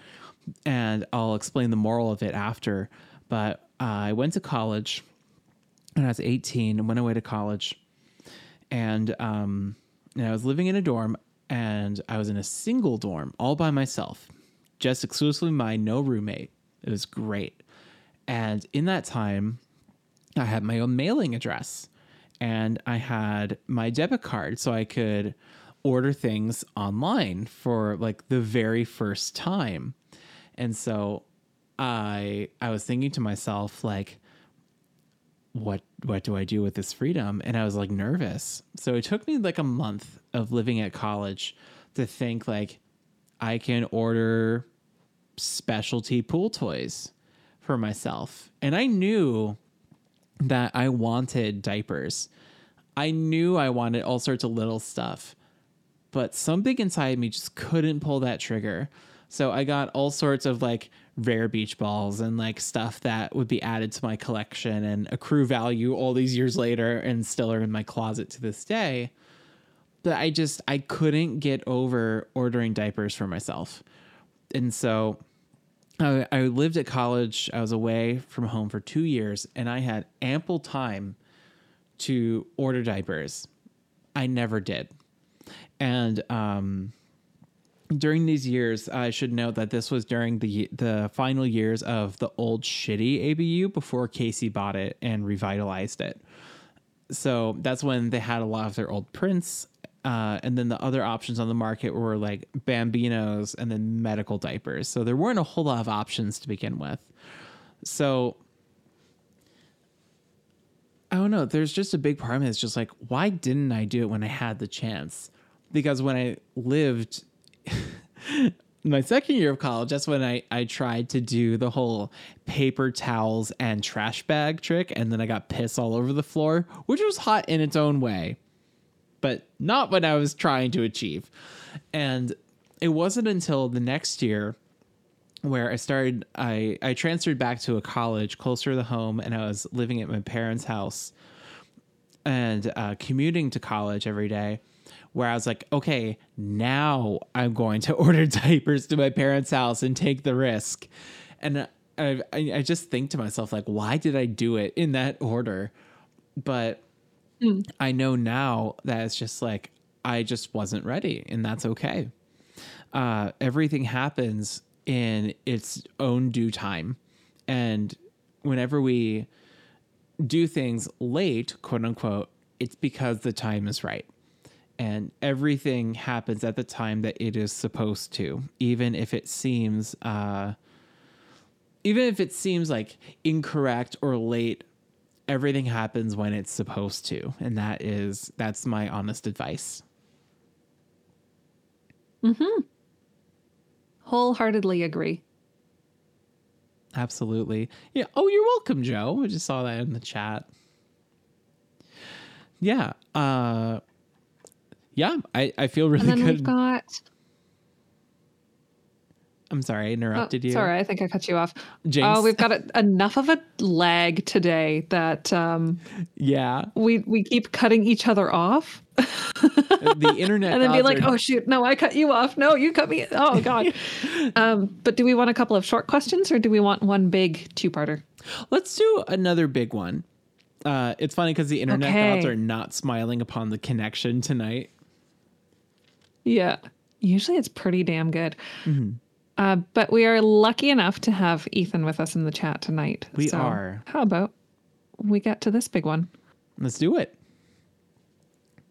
and I'll explain the moral of it after. But uh, I went to college when I was 18 and went away to college, and um, and I was living in a dorm, and I was in a single dorm all by myself, just exclusively mine, no roommate. It was great, and in that time, I had my own mailing address and I had my debit card so I could order things online for like the very first time. And so I I was thinking to myself like what what do I do with this freedom? And I was like nervous. So it took me like a month of living at college to think like I can order specialty pool toys for myself. And I knew that I wanted diapers. I knew I wanted all sorts of little stuff, but something inside me just couldn't pull that trigger. So I got all sorts of like rare beach balls and like stuff that would be added to my collection and accrue value all these years later and still are in my closet to this day. But I just I couldn't get over ordering diapers for myself. And so I, I lived at college. I was away from home for two years, and I had ample time to order diapers. I never did, and um, during these years, I should note that this was during the the final years of the old shitty ABU before Casey bought it and revitalized it. So that's when they had a lot of their old prints. Uh, and then the other options on the market were like bambinos and then medical diapers. So there weren't a whole lot of options to begin with. So I don't know. There's just a big part of me that's just like, why didn't I do it when I had the chance? Because when I lived [laughs] my second year of college, that's when I, I tried to do the whole paper towels and trash bag trick. And then I got piss all over the floor, which was hot in its own way, but not what I was trying to achieve. And it wasn't until the next year where I started, I, I transferred back to a college closer to home and I was living at my parents' house and uh, commuting to college every day where I was like, okay, now I'm going to [laughs] order diapers to my parents' house and take the risk. And I, I, I just think to myself, like, why did I do it in that order? But I know now that it's just like, I just wasn't ready, and that's okay. Uh, everything happens in its own due time. And whenever we do things late, quote unquote, it's because the time is right and everything happens at the time that it is supposed to even if it seems uh even if it seems like incorrect or late everything happens when it's supposed to, and that is that's my honest advice. Mm-hmm. Wholeheartedly agree. Absolutely. Yeah. Oh, you're welcome, Joe. I just saw that in the chat. Yeah. Uh yeah, I, I feel really And then good. we've got. I'm sorry, I Oh, interrupted you. sorry, I think I cut you off. Jinx. Oh, we've got a, enough of a lag today that um, Yeah. we we keep cutting each other off, The [laughs] internet and then be like, are- "Oh shoot, no, I cut you off. No, you cut me. Oh god." [laughs] um, but do we want a couple of short questions, or do we want one big two-parter? Let's do another big one. Uh, it's funny because the internet gods are not smiling upon the connection tonight. Yeah. Usually it's pretty damn good. Mm-hmm. Uh, but we are lucky enough to have Ethan with us in the chat tonight. We So are. How about we get to this big one? Let's do it.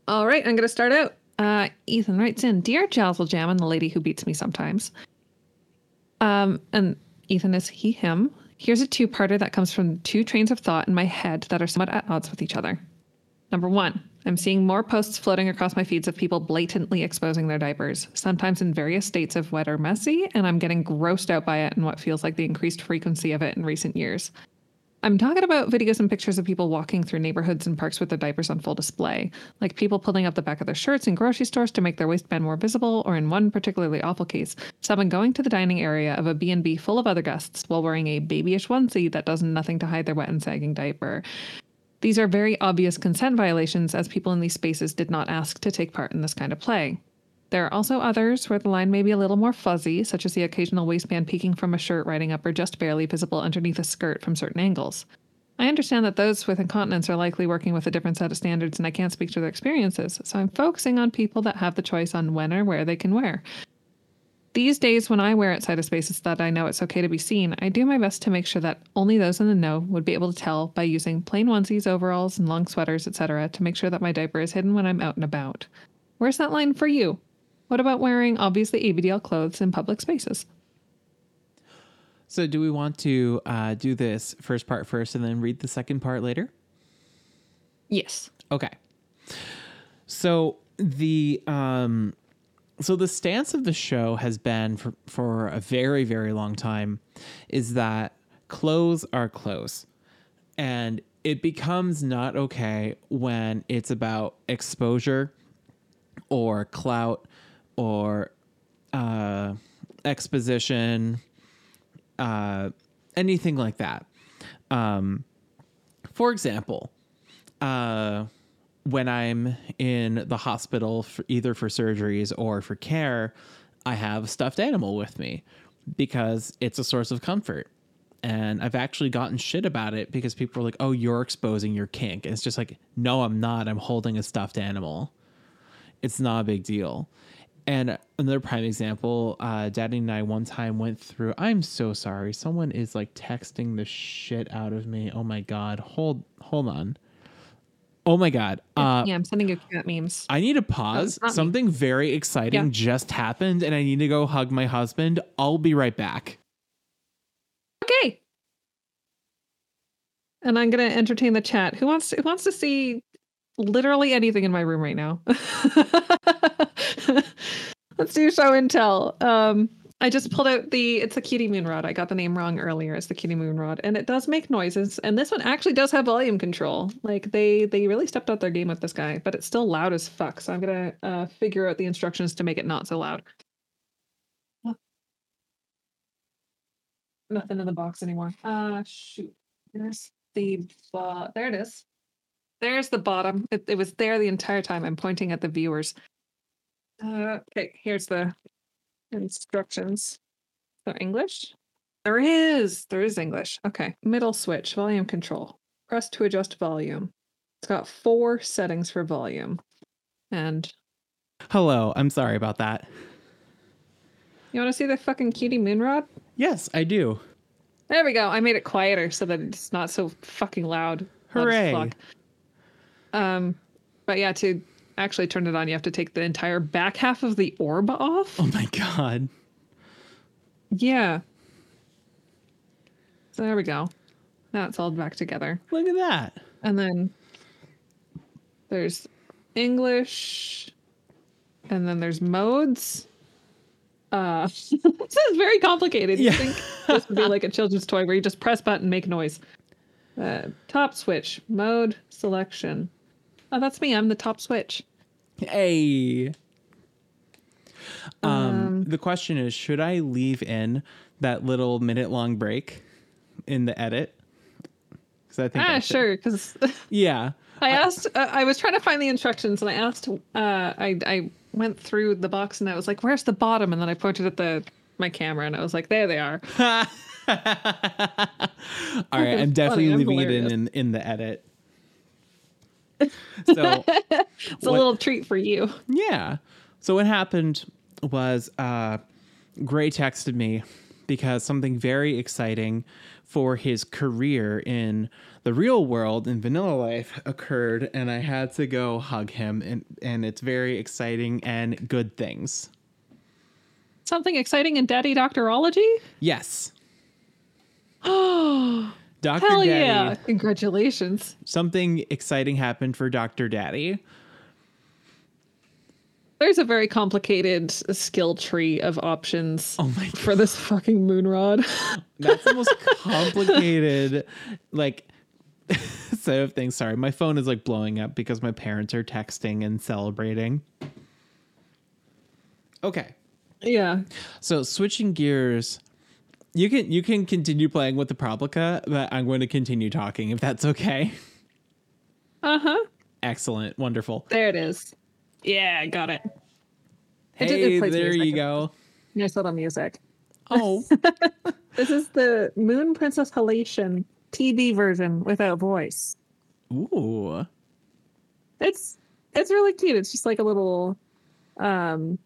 All right, I'm going to start out. Uh, Ethan writes in Dear Jazzle Jam and the lady who beats me sometimes. Um, and Ethan is he, him. Here's a two parter that comes from two trains of thought in my head that are somewhat at odds with each other. Number one, I'm seeing more posts floating across my feeds of people blatantly exposing their diapers, sometimes in various states of wet or messy, and I'm getting grossed out by it and what feels like the increased frequency of it in recent years. I'm talking about videos and pictures of people walking through neighborhoods and parks with their diapers on full display, like people pulling up the back of their shirts in grocery stores to make their waistband more visible, or in one particularly awful case, someone going to the dining area of a B&B full of other guests while wearing a babyish onesie that does nothing to hide their wet and sagging diaper. These are very obvious consent violations as people in these spaces did not ask to take part in this kind of play. There are also others where the line may be a little more fuzzy, such as the occasional waistband peeking from a shirt riding up or just barely visible underneath a skirt from certain angles. I understand that those with incontinence are likely working with a different set of standards, and I can't speak to their experiences, so I'm focusing on people that have the choice on when or where they can wear. These days, when I wear outside of spaces that I know it's okay to be seen, I do my best to make sure that only those in the know would be able to tell by using plain onesies, overalls, and long sweaters, etc., to make sure that my diaper is hidden when I'm out and about. Where's that line for you? What about wearing obviously ABDL clothes in public spaces? So, do we want to uh, do this first part first and then read the second part later? Yes. Okay. So the um so the stance of the show has been for for a very very long time is that clothes are clothes. And it becomes not okay when it's about exposure or clout or uh exposition uh anything like that. Um for example, uh, when I'm in the hospital, for either for surgeries or for care, I have a stuffed animal with me because it's a source of comfort. And I've actually gotten shit about it because people are like, oh, you're exposing your kink. And it's just like, no, I'm not. I'm holding a stuffed animal. It's not a big deal. And another prime example, uh, Daddy and I one time went through. I'm so sorry. Someone is like texting the shit out of me. Oh my god. Hold hold on. Oh my god. Uh, yeah, I'm sending you cat memes. I need to pause. it's not me. Something very exciting Yeah. just happened, and I need to go hug my husband. I'll be right back. Okay. And I'm gonna entertain the chat. Who wants to, who wants to see literally anything in my room right now? [laughs] Let's do show and tell. Um, I just pulled out the it's a cutie moon rod. I got the name wrong earlier. It's the cutie moon rod, and it does make noises. And this one actually does have volume control. Like they they really stepped up their game with this guy, but it's still loud as fuck. So I'm gonna uh, figure out the instructions to make it not so loud. Nothing in the box anymore. Uh shoot. There's the bo- there it is. There's the bottom. It, it was there the entire time. I'm pointing at the viewers. Uh, okay, here's the instructions. So English? There is. There is English. Okay. Middle switch, volume control. Press to adjust volume. It's got four settings for volume. And Hello. I'm sorry about that. you want to see the fucking cutie moonrod? Yes, I do. There we go. I made it quieter so that it's not so fucking loud. Loud Hooray. Um, but yeah, to actually turn it on, you have to take the entire back half of the orb off. Oh my god. Yeah. So there we go. Now it's all back together. Look at that. And then there's English, and then there's modes. Uh, [laughs] this is very complicated. You think this would be like a children's toy where you just press button, make noise. Uh, top switch, mode, selection. Oh, that's me. I'm the top switch. Hey. Um, Um, the question is should I leave in that little minute long break in the edit? Cuz I think Ah, sure. Because [laughs] Yeah. I asked, uh, I was trying to find the instructions and I asked, uh, I, I went through the box and I was like, where's the bottom? And then I pointed at the my camera and I was like, there they are. [laughs] All right, [laughs] I'm definitely I'm leaving it in, in in the edit. So [laughs] It's a little treat for you. yeah. So what happened was uh Gray texted me because something very exciting for his career in the real world in vanilla life occurred and I had to go hug him and and it's very exciting and good things. Something exciting in Daddy Doctorology? Yes. [gasps] [gasps] Oh, Dr. hell Daddy. yeah. Congratulations. Something exciting happened for Dr. Daddy. There's a very complicated skill tree of options Oh my for this fucking moon rod. [laughs] That's the most complicated, like, [laughs] set of things. Sorry, my phone is like blowing up because my parents are texting and celebrating. Okay, yeah. so switching gears, you can you can continue playing with the Proplica, but I'm going to continue talking if that's okay. Uh huh. Excellent, wonderful. There it is. Yeah, I got it. It did- it Hey, there music. you go. Nice little music. Oh, [laughs] This is the Moon Princess Halation TV version without voice. ooh, It's it's really cute. It's just like a little um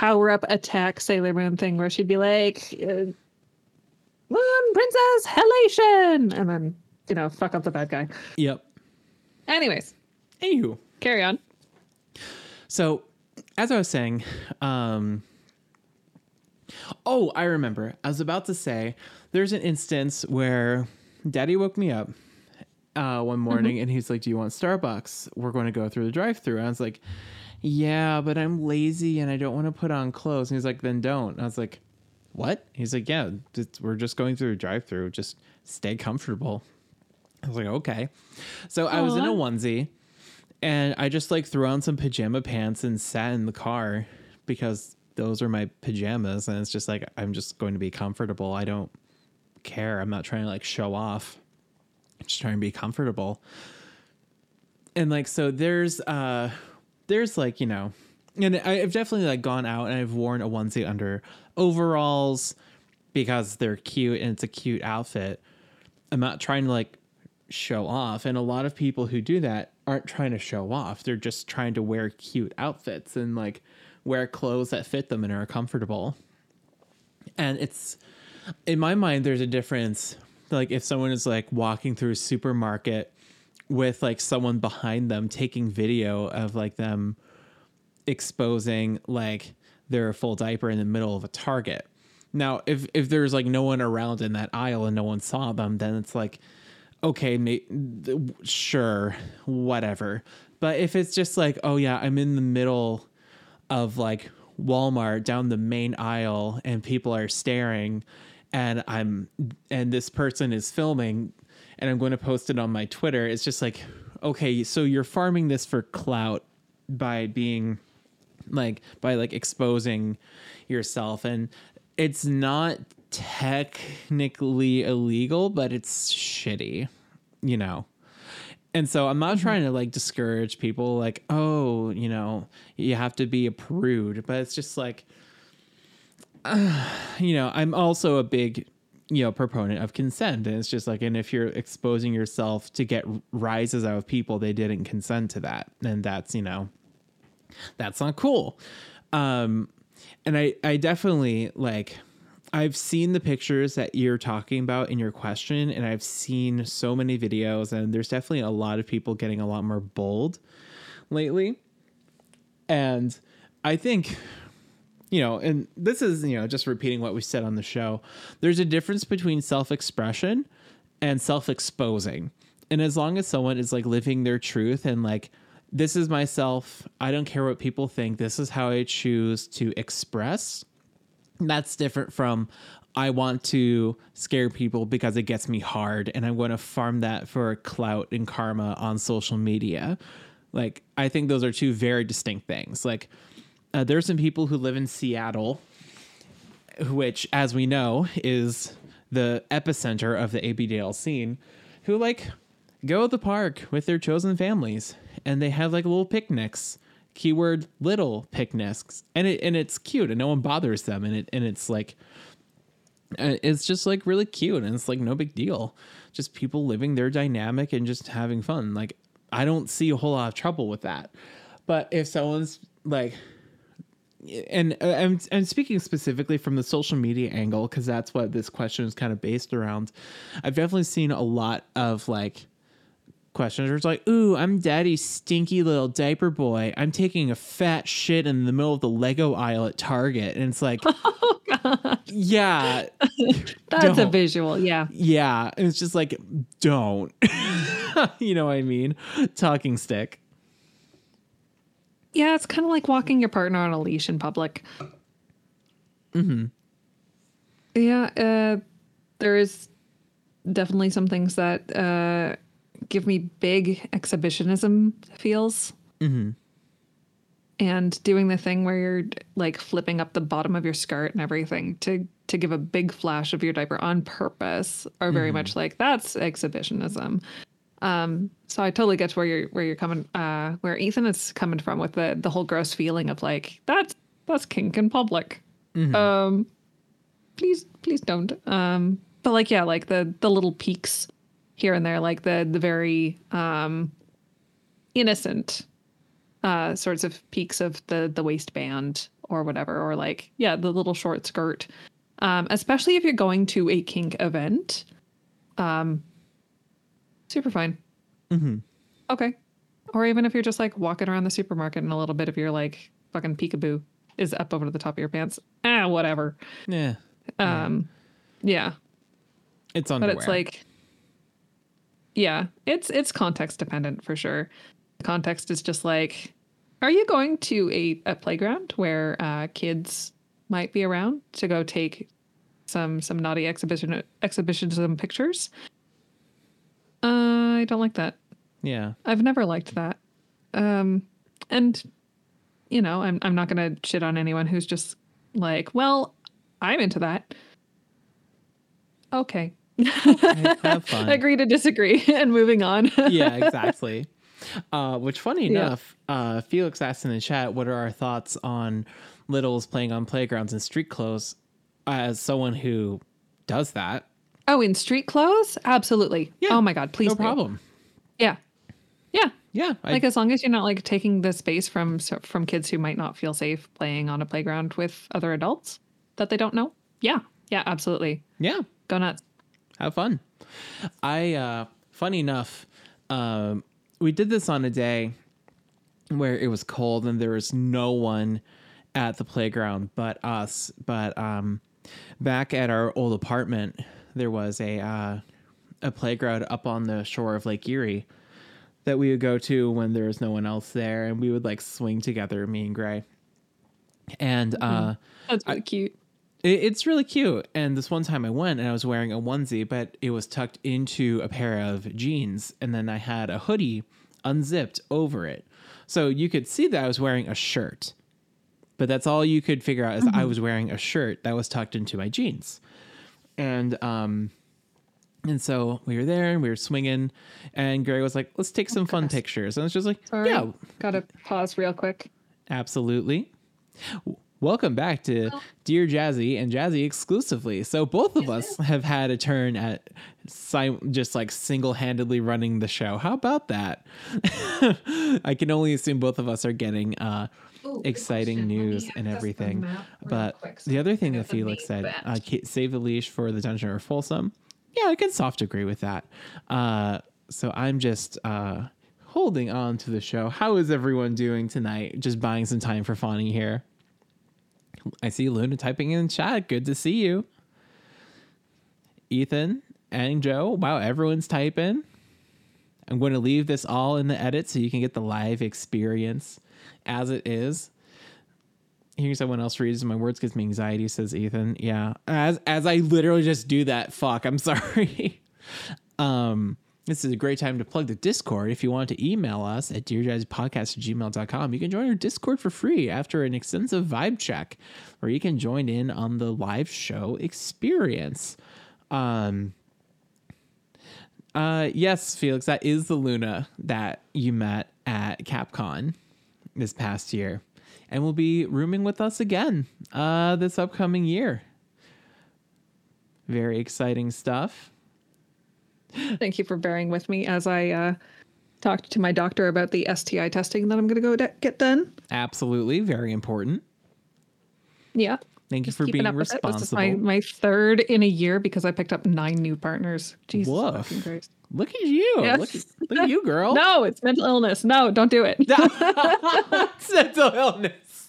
power up attack Sailor Moon thing where she'd be like uh, Moon Princess Halation and then you know fuck up the bad guy. yep. Anyways, Anywho, carry on. So, as I was saying, um, oh, I remember. I was about to say there's an instance where Daddy woke me up uh, one morning and he's like, "Do you want Starbucks? We're going to go through the drive-through." And I was like, "Yeah, but I'm lazy and I don't want to put on clothes." And he's like, "Then don't." And I was like, "What?" He's like, "Yeah, we're just going through a drive-through. Just stay comfortable." I was like, "Okay." So I was in a onesie and I just like threw on some pajama pants and sat in the car because those are my pajamas and it's just like I'm just going to be comfortable. I don't care. I'm not trying to like show off. I'm just trying to be comfortable. And like so there's uh there's like, you know, and I've definitely like gone out and I've worn a onesie under overalls because they're cute and it's a cute outfit. I'm not trying to like show off. And a lot of people who do that aren't trying to show off. They're just trying to wear cute outfits and like wear clothes that fit them and are comfortable. And it's in my mind, there's a difference. Like if someone is like walking through a supermarket with like someone behind them taking video of like them exposing like their full diaper in the middle of a Target. Now, if if there's like no one around in that aisle and no one saw them, then it's like, okay, may, th- sure, whatever. But if it's just like, oh yeah, I'm in the middle of like Walmart down the main aisle and people are staring and I'm and this person is filming and I'm going to post it on my Twitter. It's just like, okay, so you're farming this for clout by being like by like exposing yourself and it's not technically illegal but it's shitty you know and so i'm not mm-hmm. trying to like discourage people like oh you know you have to be a prude but it's just like [sighs] you know i'm also a big you know proponent of consent. And it's just like and if you're exposing yourself to get rises out of people they didn't consent to that. And that's you know that's not cool. Um and i i definitely like i've seen the pictures that you're talking about in your question and i've seen so many videos and there's definitely a lot of people getting a lot more bold lately. And i think you know and this is you know just repeating what we said on the show. There's a difference between self-expression and self-exposing. And as long as someone is like living their truth and like this is myself i don't care what people think this is how i choose to express that's different from i want to scare people because it gets me hard and i'm going to farm that for clout and karma on social media. Like i think those are two very distinct things. Like uh, there's some people who live in seattle which as we know is the epicenter of the abdl scene who like go to the park with their chosen families and they have like little picnics keyword little picnics and it and it's cute and no one bothers them and it and it's like uh, it's just like really cute and it's like no big deal. Just people living their dynamic and just having fun. Like i don't see a whole lot of trouble with that. But if someone's like and uh, I'm, I'm speaking specifically from the social media angle because that's what this question is kind of based around i've definitely seen a lot of like questions where it's like ooh i'm daddy's stinky little diaper boy. I'm taking a fat shit in the middle of the lego aisle at target. And it's like [laughs] yeah. [laughs] That's a Don't. visual. Yeah. yeah. And it's just like don't. [laughs] You know what i mean? Talking stick Yeah, it's kind of like walking your partner on a leash in public. Mm-hmm. Yeah, uh, there is definitely some things that uh, give me big exhibitionism feels. Mm-hmm. And doing the thing where you're like flipping up the bottom of your skirt and everything to to give a big flash of your diaper on purpose are very much like that's exhibitionism. Um, so I totally get where you're where you're coming uh where Ethan is coming from with the the whole gross feeling of like that's that's kink in public. Um please please don't. Um but like yeah, like the the little peaks here and there, like the the very um innocent uh sorts of peaks of the the waistband or whatever, or like yeah, the little short skirt. Um, especially if you're going to a kink event. Um super fine. mm-hmm. Okay. Or even if you're just like walking around the supermarket and a little bit of your like fucking peekaboo is up over the top of your pants. Ah, whatever. yeah Um, yeah. it's on, But it's like, yeah, it's it's context dependent for sure. The context is just like, are you going to a, a playground where uh, kids might be around to go take some some naughty exhibition exhibitionism pictures? Uh, I don't like that. yeah I've never liked that. Um, and you know, I'm I'm not gonna shit on anyone who's just like, well, I'm into that. Okay. have fun. [laughs] Agree to disagree [laughs] and moving on. [laughs] yeah, exactly. Uh, which, funny Yeah. enough, uh, Felix asked in the chat, "What are our thoughts on littles playing on playgrounds in street clothes?" As someone who does that, oh, in street clothes? Absolutely. Yeah, oh my god, please no do. problem. Yeah. Yeah. Yeah, I, Like as long as you're not like taking the space from from kids who might not feel safe playing on a playground with other adults that they don't know. Yeah. Yeah, absolutely. yeah, Go nuts. have fun. I, uh, funny enough, um, we did this on a day where it was cold and there was no one at the playground but us. But um, back at our old apartment, there was a uh, a playground up on the shore of Lake Erie that we would go to when there was no one else there, and we would like swing together, me and Gray. And uh, That's really cute. it, it's really cute. And this one time I went and I was wearing a onesie, but it was tucked into a pair of jeans. And then I had a hoodie unzipped over it. So you could see that I was wearing a shirt. But that's all you could figure out is I was wearing a shirt that was tucked into my jeans. And um and so we were there and we were swinging and Gray was like, "Let's take some fun goodness. pictures." And I was just like, Sorry. "Yeah, Gotta pause real quick. Absolutely. Welcome back to Dear Jazzy and Jazzy exclusively. So both of us have had a turn at just like single-handedly running the show. How about that? [laughs] I can only assume both of us are getting uh, exciting news and everything. But the other thing that Felix said, uh, save the leash for the dungeon or Folsom. Yeah, I can soft agree with that. Uh, so I'm just uh, holding on to the show. How is everyone doing tonight? Just buying some time for Fawny here. I see Luna typing in chat. Good to see you. Ethan and Joe. Wow, everyone's typing. I'm going to leave this all in the edit so you can get the live experience as it is. Hearing someone else reads my words gives me anxiety, says Ethan. Yeah. As as I literally just do that. Fuck. I'm [laughs] sorry. um this is a great time to plug the Discord. If you want to email us at dearjazzpodcast at gmail.com, you can join our Discord for free after an extensive vibe check where you can join in on the live show experience. Um, uh, yes, Felix, that is the Luna that you met at CapCon this past year and will be rooming with us again uh, this upcoming year. Very exciting stuff. Thank you for bearing with me as I uh, talked to my doctor about the STI testing that I'm going to go de- get done. Absolutely, very important. Yeah. Thank you for being up with it. This is responsible. my, my third in a year because I picked up nine new partners. Jesus Woof. fucking Christ. Look at you. Yes. Look, at, look at you, girl. No, it's mental illness. No, don't do it. [laughs] It's [laughs] mental illness.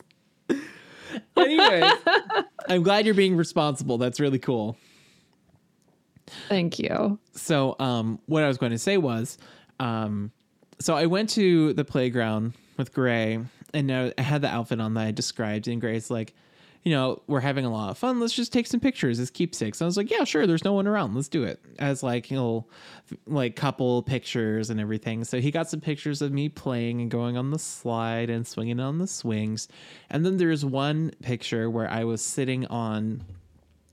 Anyways, I'm glad you're being responsible. That's really cool. Thank you. So, um, what I was going to say was, um, so I went to the playground with Gray, and I had the outfit on that I described, and Gray's like, you know, we're having a lot of fun. Let's just take some pictures as keepsakes. I was like, yeah, sure. There's no one around. Let's do it as like you know, like couple pictures and everything. So he got some pictures of me playing and going on the slide and swinging on the swings, and then there's one picture where I was sitting on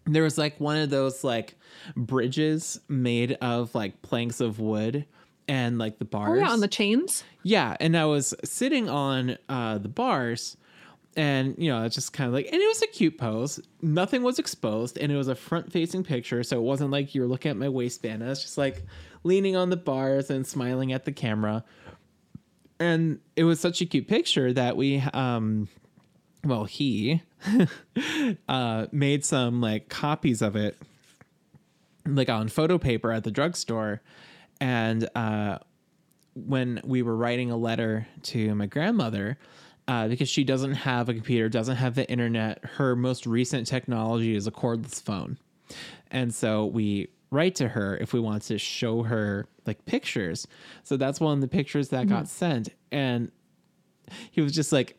there was like one of those like bridges made of like planks of wood and like the bars. Oh, yeah, on the chains. Yeah, and I was sitting on uh, the bars, and you know, it's just kind of like, and it was a cute pose. Nothing was exposed, and it was a front-facing picture, so it wasn't like you were looking at my waistband. I was just like leaning on the bars and smiling at the camera, and it was such a cute picture that we, um, well, he [laughs] uh, made some like copies of it like on photo paper at the drugstore and uh when we were writing a letter to my grandmother uh, because she doesn't have a computer doesn't have the internet her most recent technology is a cordless phone and so we write to her if we want to show her like pictures so that's one of the pictures that got sent and he was just like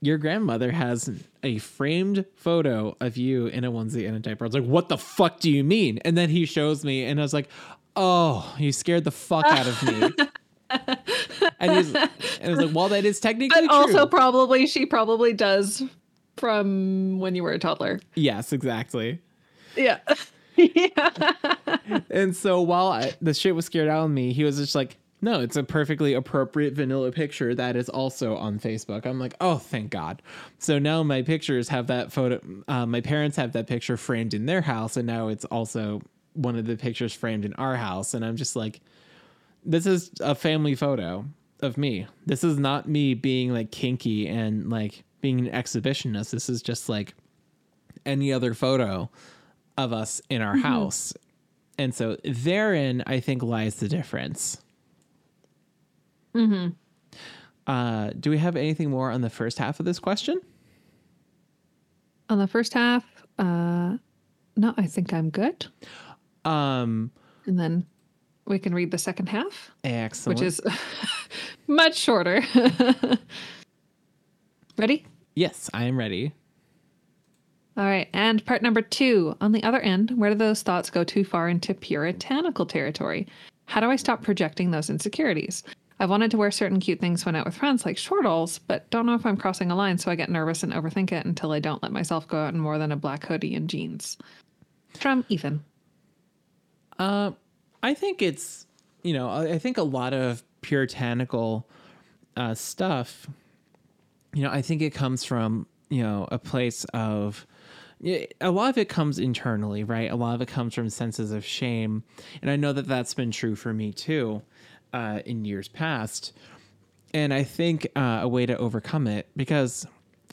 your grandmother has a framed photo of you in a onesie and a diaper. I was like, what the fuck do you mean? And then he shows me, and I was like, oh, you scared the fuck out of me. [laughs] and, he's, and was like, well, that is technically But also, probably, she probably does from when you were a toddler. yes, exactly. Yeah. yeah. [laughs] And so while I, the shit was scared out of me, he was just like, no, it's a perfectly appropriate vanilla picture that is also on Facebook. I'm like, oh, thank God. So now my pictures have that photo. Uh, my parents have that picture framed in their house, and now it's also one of the pictures framed in our house. And I'm just like, this is a family photo of me. This is not me being like kinky and like being an exhibitionist. This is just like any other photo of us in our house. And so therein, I think, lies the difference. Mm-hmm. Uh, do we have anything more on the first half of this question? On the first half, uh, no, I think I'm good. Um, And then we can read the second half, excellent. which is [laughs] much shorter. [laughs] Ready? yes, I am ready. All right. And part number two on the other end, where do those thoughts go too far into puritanical territory? How do I stop projecting those insecurities? I've wanted to wear certain cute things when out with friends, like shortalls, but don't know if I'm crossing a line, so I get nervous and overthink it until I don't let myself go out in more than a black hoodie and jeans. From Ethan. Uh, I think it's you know I think a lot of puritanical uh, stuff. You know, I think it comes from you know a place of a lot of it comes internally, right? A lot of it comes from senses of shame, and I know that that's been true for me too uh, in years past. And I think uh, a way to overcome it because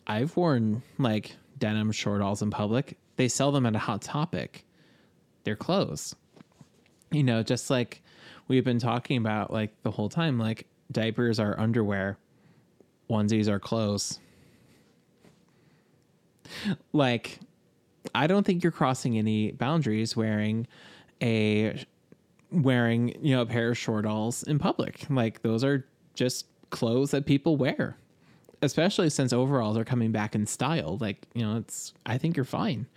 I've worn like denim shortalls in public. They sell them at a Hot Topic. They're clothes you know, just like we've been talking about like the whole time, like diapers are underwear, onesies are clothes. Like, I don't think you're crossing any boundaries wearing a wearing you know a pair of short alls in public. Like those are just clothes that people wear, especially since overalls are coming back in style. Like you know, it's I think you're fine,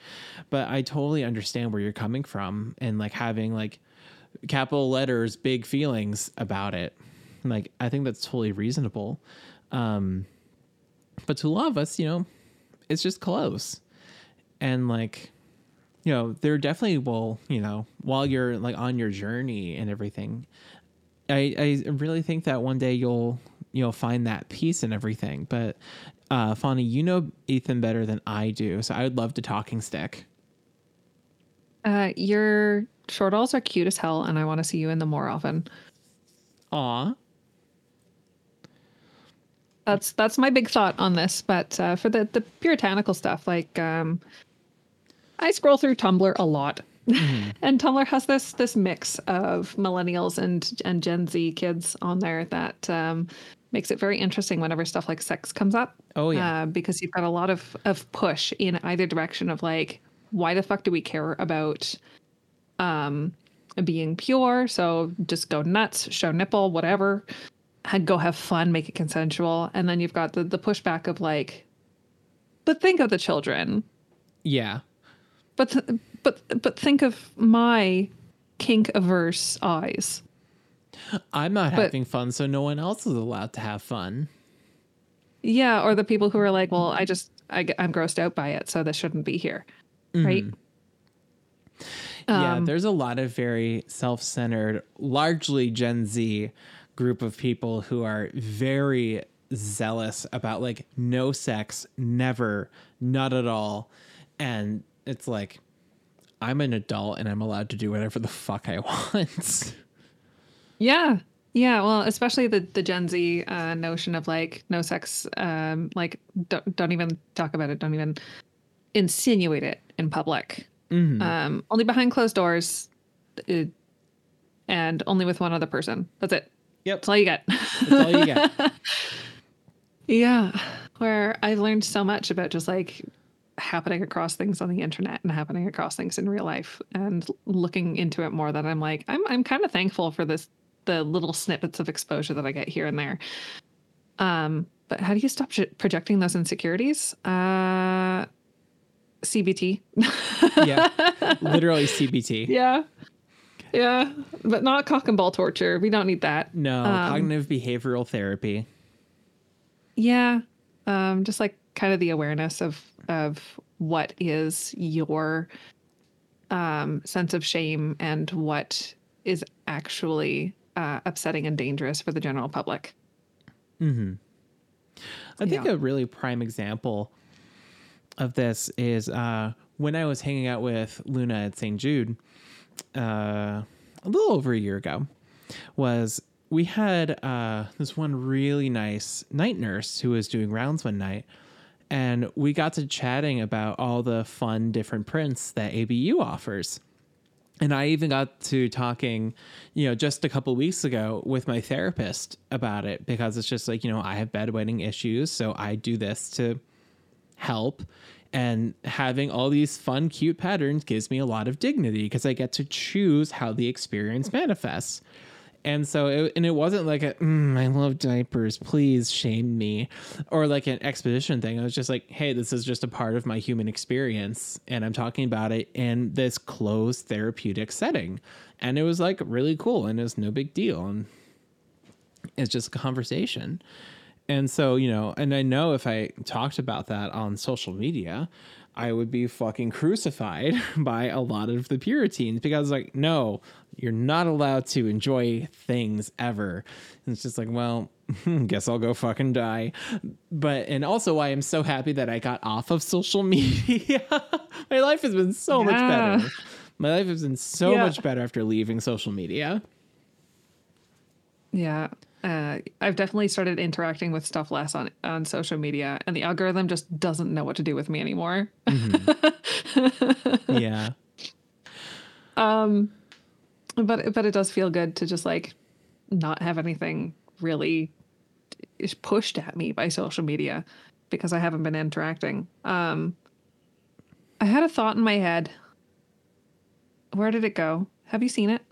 but I totally understand where you're coming from and like having like capital letters, big feelings about it. Like I think that's totally reasonable. Um, but to a lot of us, you know, it's just close. and like you know, there definitely will, you know, while you're like on your journey and everything, I, I really think that one day you'll you'll find that peace and everything. But uh Fani, you know Ethan better than I do, so I would love to talking stick. Uh, your short alls are cute as hell, and I want to see you in them more often. Aw. That's that's my big thought on this. But uh, for the the puritanical stuff, like um, I scroll through Tumblr a lot. [laughs] and Tumblr has this this mix of millennials and and Gen Z kids on there that um, makes it very interesting whenever stuff like sex comes up. Oh, yeah. uh, because you've got a lot of of push in either direction of like, why the fuck do we care about um, being pure? So just go nuts, show nipple, whatever, and go have fun, make it consensual. And then you've got the the pushback of like, but think of the children Yeah. but th- but but think of my kink averse eyes. I'm not But- having fun, so no one else is allowed to have fun. Yeah, or the people who are like, well, I just I, am grossed out by it, so this shouldn't be here, right? Yeah, Um, there's a lot of very self-centered, largely Gen Z group of people who are very zealous about like no sex, never, not at all. And it's like I'm an adult and I'm allowed to do whatever the fuck I [laughs] want. Yeah, yeah. Well, especially the the Gen Z uh, notion of like no sex, um, like don't, don't even talk about it, don't even insinuate it in public, um, only behind closed doors, uh, and only with one other person. That's it. yep. That's all you get. That's all you get. [laughs] Yeah, where I've learned so much about just like happening across things on the internet and happening across things in real life and looking into it more that I'm like I'm I'm kind of thankful for this the little snippets of exposure that I get here and there. Um but how do you stop projecting those insecurities? Uh CBT. yeah. [laughs] Literally CBT. yeah. Yeah, but not cock and ball torture. We don't need that. No, cognitive behavioral therapy. Yeah. Um, just like kind of the awareness of of what is your um, sense of shame and what is actually uh, upsetting and dangerous for the general public. Mm-hmm. I think Yeah. a really prime example of this is uh, when I was hanging out with Luna at St. Jude uh, a little over a year ago. Was we had uh, this one really nice night nurse who was doing rounds one night, and we got to chatting about all the fun different prints that ABU offers. And I even got to talking, you know, just a couple weeks ago with my therapist about it because it's just like, you know, I have bedwetting issues. So I do this to help. And having all these fun, cute patterns gives me a lot of dignity because I get to choose how the experience manifests. And so, it, and it wasn't like a, mm, I love diapers, please shame me, or like an expedition thing. i was just like, hey, this is just a part of my human experience. And I'm talking about it in this closed therapeutic setting. And it was like really cool and it was no big deal. And it's just a conversation. And so, you know, and I know if I talked about that on social media, I would be fucking crucified [laughs] by a lot of the Puritans because, like, no, you're not allowed to enjoy things ever. And it's just like, well, [laughs] guess I'll go fucking die. But, and also, I am so happy that I got off of social [laughs] media. My life has been so much better. My life has been so Yeah. much better after leaving social media. Yeah. Uh, I've definitely started interacting with stuff less on on social media, and the algorithm just doesn't know what to do with me anymore. [laughs] Yeah. Um, but but it does feel good to just like not have anything really pushed at me by social media because I haven't been interacting. Um, I had a thought in my head. Where did it go? Have you seen it?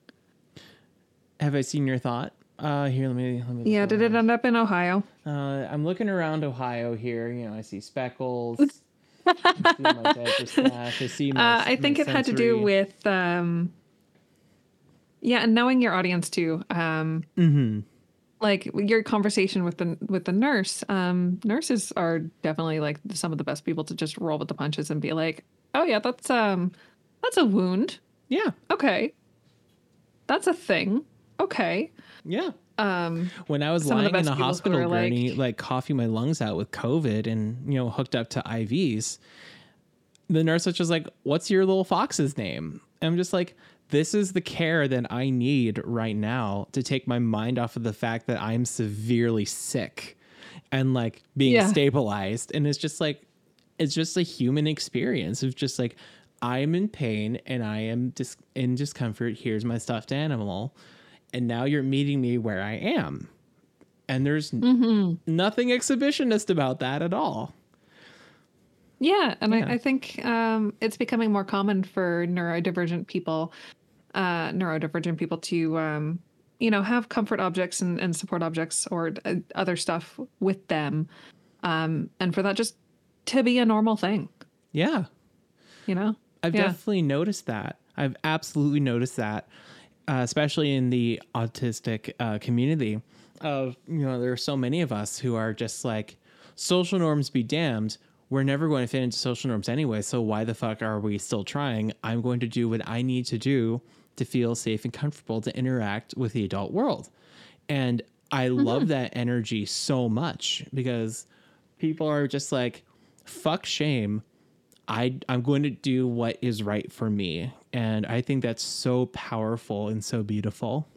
Have I seen your thought? Uh, here, let me. Let me Yeah, did it end up in Ohio? Uh, I'm looking around Ohio here. You know, I see speckles. I see my. I see my. Uh, I think it had to do with um yeah, and knowing your audience too. Um Mm-hmm. like your conversation with the with the nurse. Um nurses are definitely like some of the best people to just roll with the punches and be like, "Oh yeah, that's um that's a wound. Yeah, Okay. That's a thing. Okay." Yeah. Um When I was lying in a hospital are, like- like coughing my lungs out with COVID, and you know, hooked up to IVs, the nurse was just like, "What's your little fox's name?" And I'm just like, "This is the care that I need right now to take my mind off of the fact that I'm severely sick and like being Yeah. stabilized." And it's just like, it's just a human experience of just like, I'm in pain and I am dis- in discomfort. Here's my stuffed animal. And now you're meeting me where I am. And there's n- nothing exhibitionist about that at all. Yeah, and Yeah. I, I think um, it's becoming more common for neurodivergent people, uh, neurodivergent people to, um, you know, have comfort objects and, and support objects or uh, other stuff with them, um, and for that just to be a normal thing, Yeah. you know. I've Yeah. definitely noticed that. I've absolutely noticed that, uh, especially in the autistic uh, community. Of you know, there are so many of us who are just like, social norms be damned. We're never going to fit into social norms anyway. So why the fuck are we still trying? I'm going to do what I need to do to feel safe and comfortable to interact with the adult world. And I love that energy so much because people are just like, fuck shame. I I'm going to do what is right for me. And I think that's so powerful and so beautiful.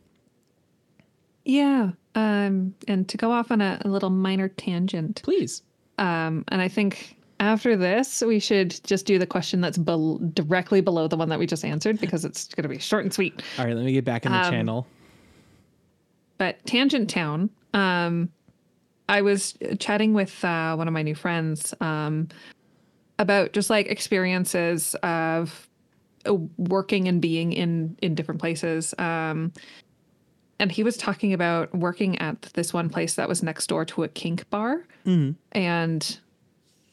Yeah, um, and to go off on a, a little minor tangent, Please. um, and I think after this we should just do the question that's bel- directly below the one that we just answered because it's going to be short and sweet. All right, let me get back in the Um, channel. but tangent town um i was chatting with uh, one of my new friends um about just like experiences of working and being in in different places um and he was talking about working at this one place that was next door to a kink bar and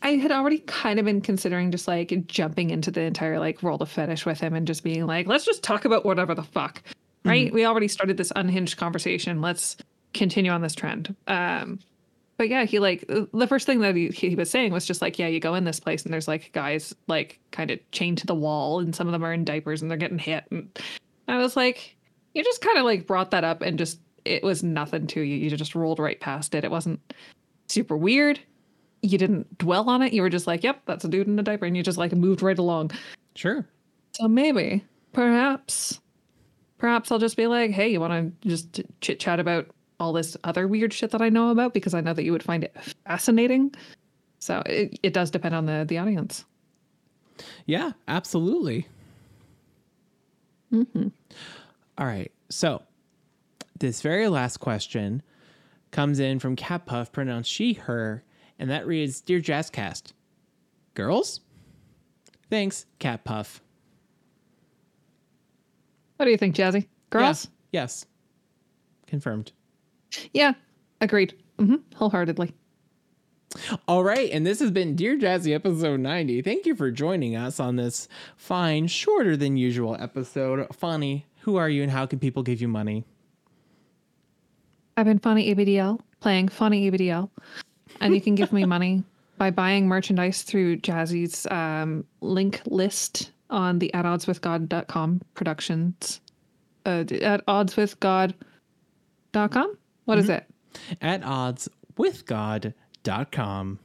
I had already kind of been considering just like jumping into the entire like world of fetish with him and just being like, let's just talk about whatever the fuck. Right? We already started this unhinged conversation. Let's continue on this trend. Um but yeah, he like the first thing that he, he was saying was just like, yeah, you go in this place and there's like guys like kind of chained to the wall and some of them are in diapers and they're getting hit. And I was like, you just kind of like brought that up and just it was nothing to you. You just rolled right past it. It wasn't super weird. You didn't dwell on it. You were just like, yep, that's a dude in a diaper. And you just like moved right along. Sure. So maybe, perhaps, perhaps I'll just be like, hey, you want to just chit chat about all this other weird shit that I know about because I know that you would find it fascinating. So it, it does depend on the, the audience. Yeah, absolutely. Mm-hmm. All right. So this very last question comes in from Cat Puff, pronounced she, her, and that reads Dear Jazzcast, girls? Thanks, Cat Puff. What do you think, Jazzy? Girls? Yes. Confirmed. Yeah, agreed. hmm wholeheartedly. All right, and this has been Dear Jazzy episode 90. Thank you for joining us on this fine, shorter than usual episode. Funny, who are you and how can people give you money? I've been Funny ABDL, playing Funny ABDL, and you can give me [laughs] money by buying merchandise through Jazzy's um, link list on the at oddswithgod.com productions. Uh, at oddswithgod.com? What is it? At odds with God.com.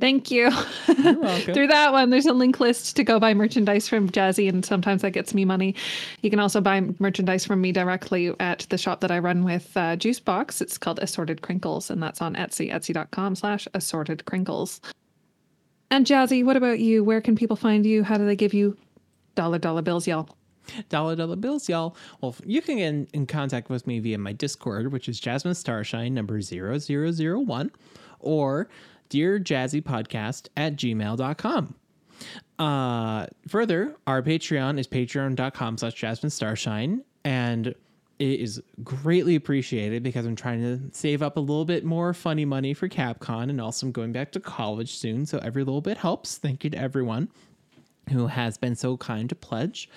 Thank you. [laughs] Through that one, there's a link list to go buy merchandise from Jazzy, and sometimes that gets me money. You can also buy merchandise from me directly at the shop that I run with uh, Juicebox. It's called Assorted Crinkles, and that's on Etsy, etsy.com slash assorted crinkles. And Jazzy, what about you? Where can people find you? How do they give you dollar dollar bills, y'all? Dollar dollar bills, y'all. Well, you can get in, in contact with me via my Discord, which is Jasmine Starshine number 0001, or Dear Jazzy Podcast at gmail.com. Uh, further, our Patreon is patreon.com slash Jasmine Starshine. And It is greatly appreciated because I'm trying to save up a little bit more funny money for CapCon and also I'm going back to college soon. So every little bit helps. Thank you to everyone who has been so kind to pledge.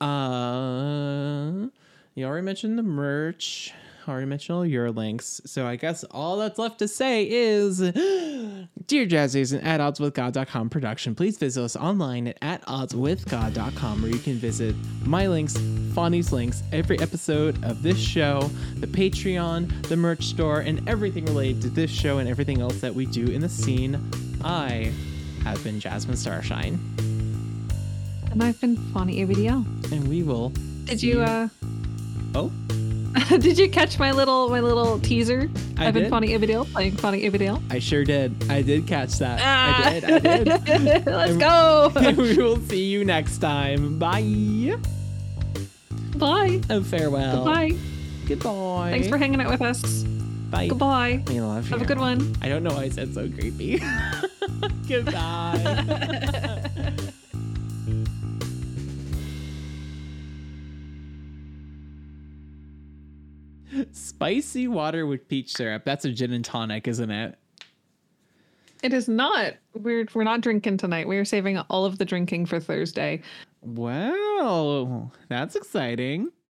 Uh, you already mentioned the merch. Already mentioned all your links. So I guess all that's left to say is [gasps] Dear Jazzies and at oddswithgod.com production, please visit us online at, at odds with oddswithgod.com where you can visit my links, Fonny's links, every episode of this show, the Patreon, the merch store, and everything related to this show and everything else that we do in the scene. I have been Jasmine Starshine, And I've been Fonny ABDL. and we will. Did see you uh Oh, [laughs] did you catch my little my little teaser? I have been did. Fonny playing Fonny ABDL. I sure did. I did catch that. Ah. I did. I did. [laughs] Let's go. [laughs] we will see you next time. Bye. Bye. And farewell. Goodbye. Goodbye. Thanks for hanging out with us. Bye. Goodbye. I love Have a good one. I don't know why I said so creepy. Goodbye. Spicy water with peach syrup. That's a gin and tonic, isn't it? It is not. We're we're not drinking tonight. We are saving all of the drinking for Thursday. Wow, that's exciting.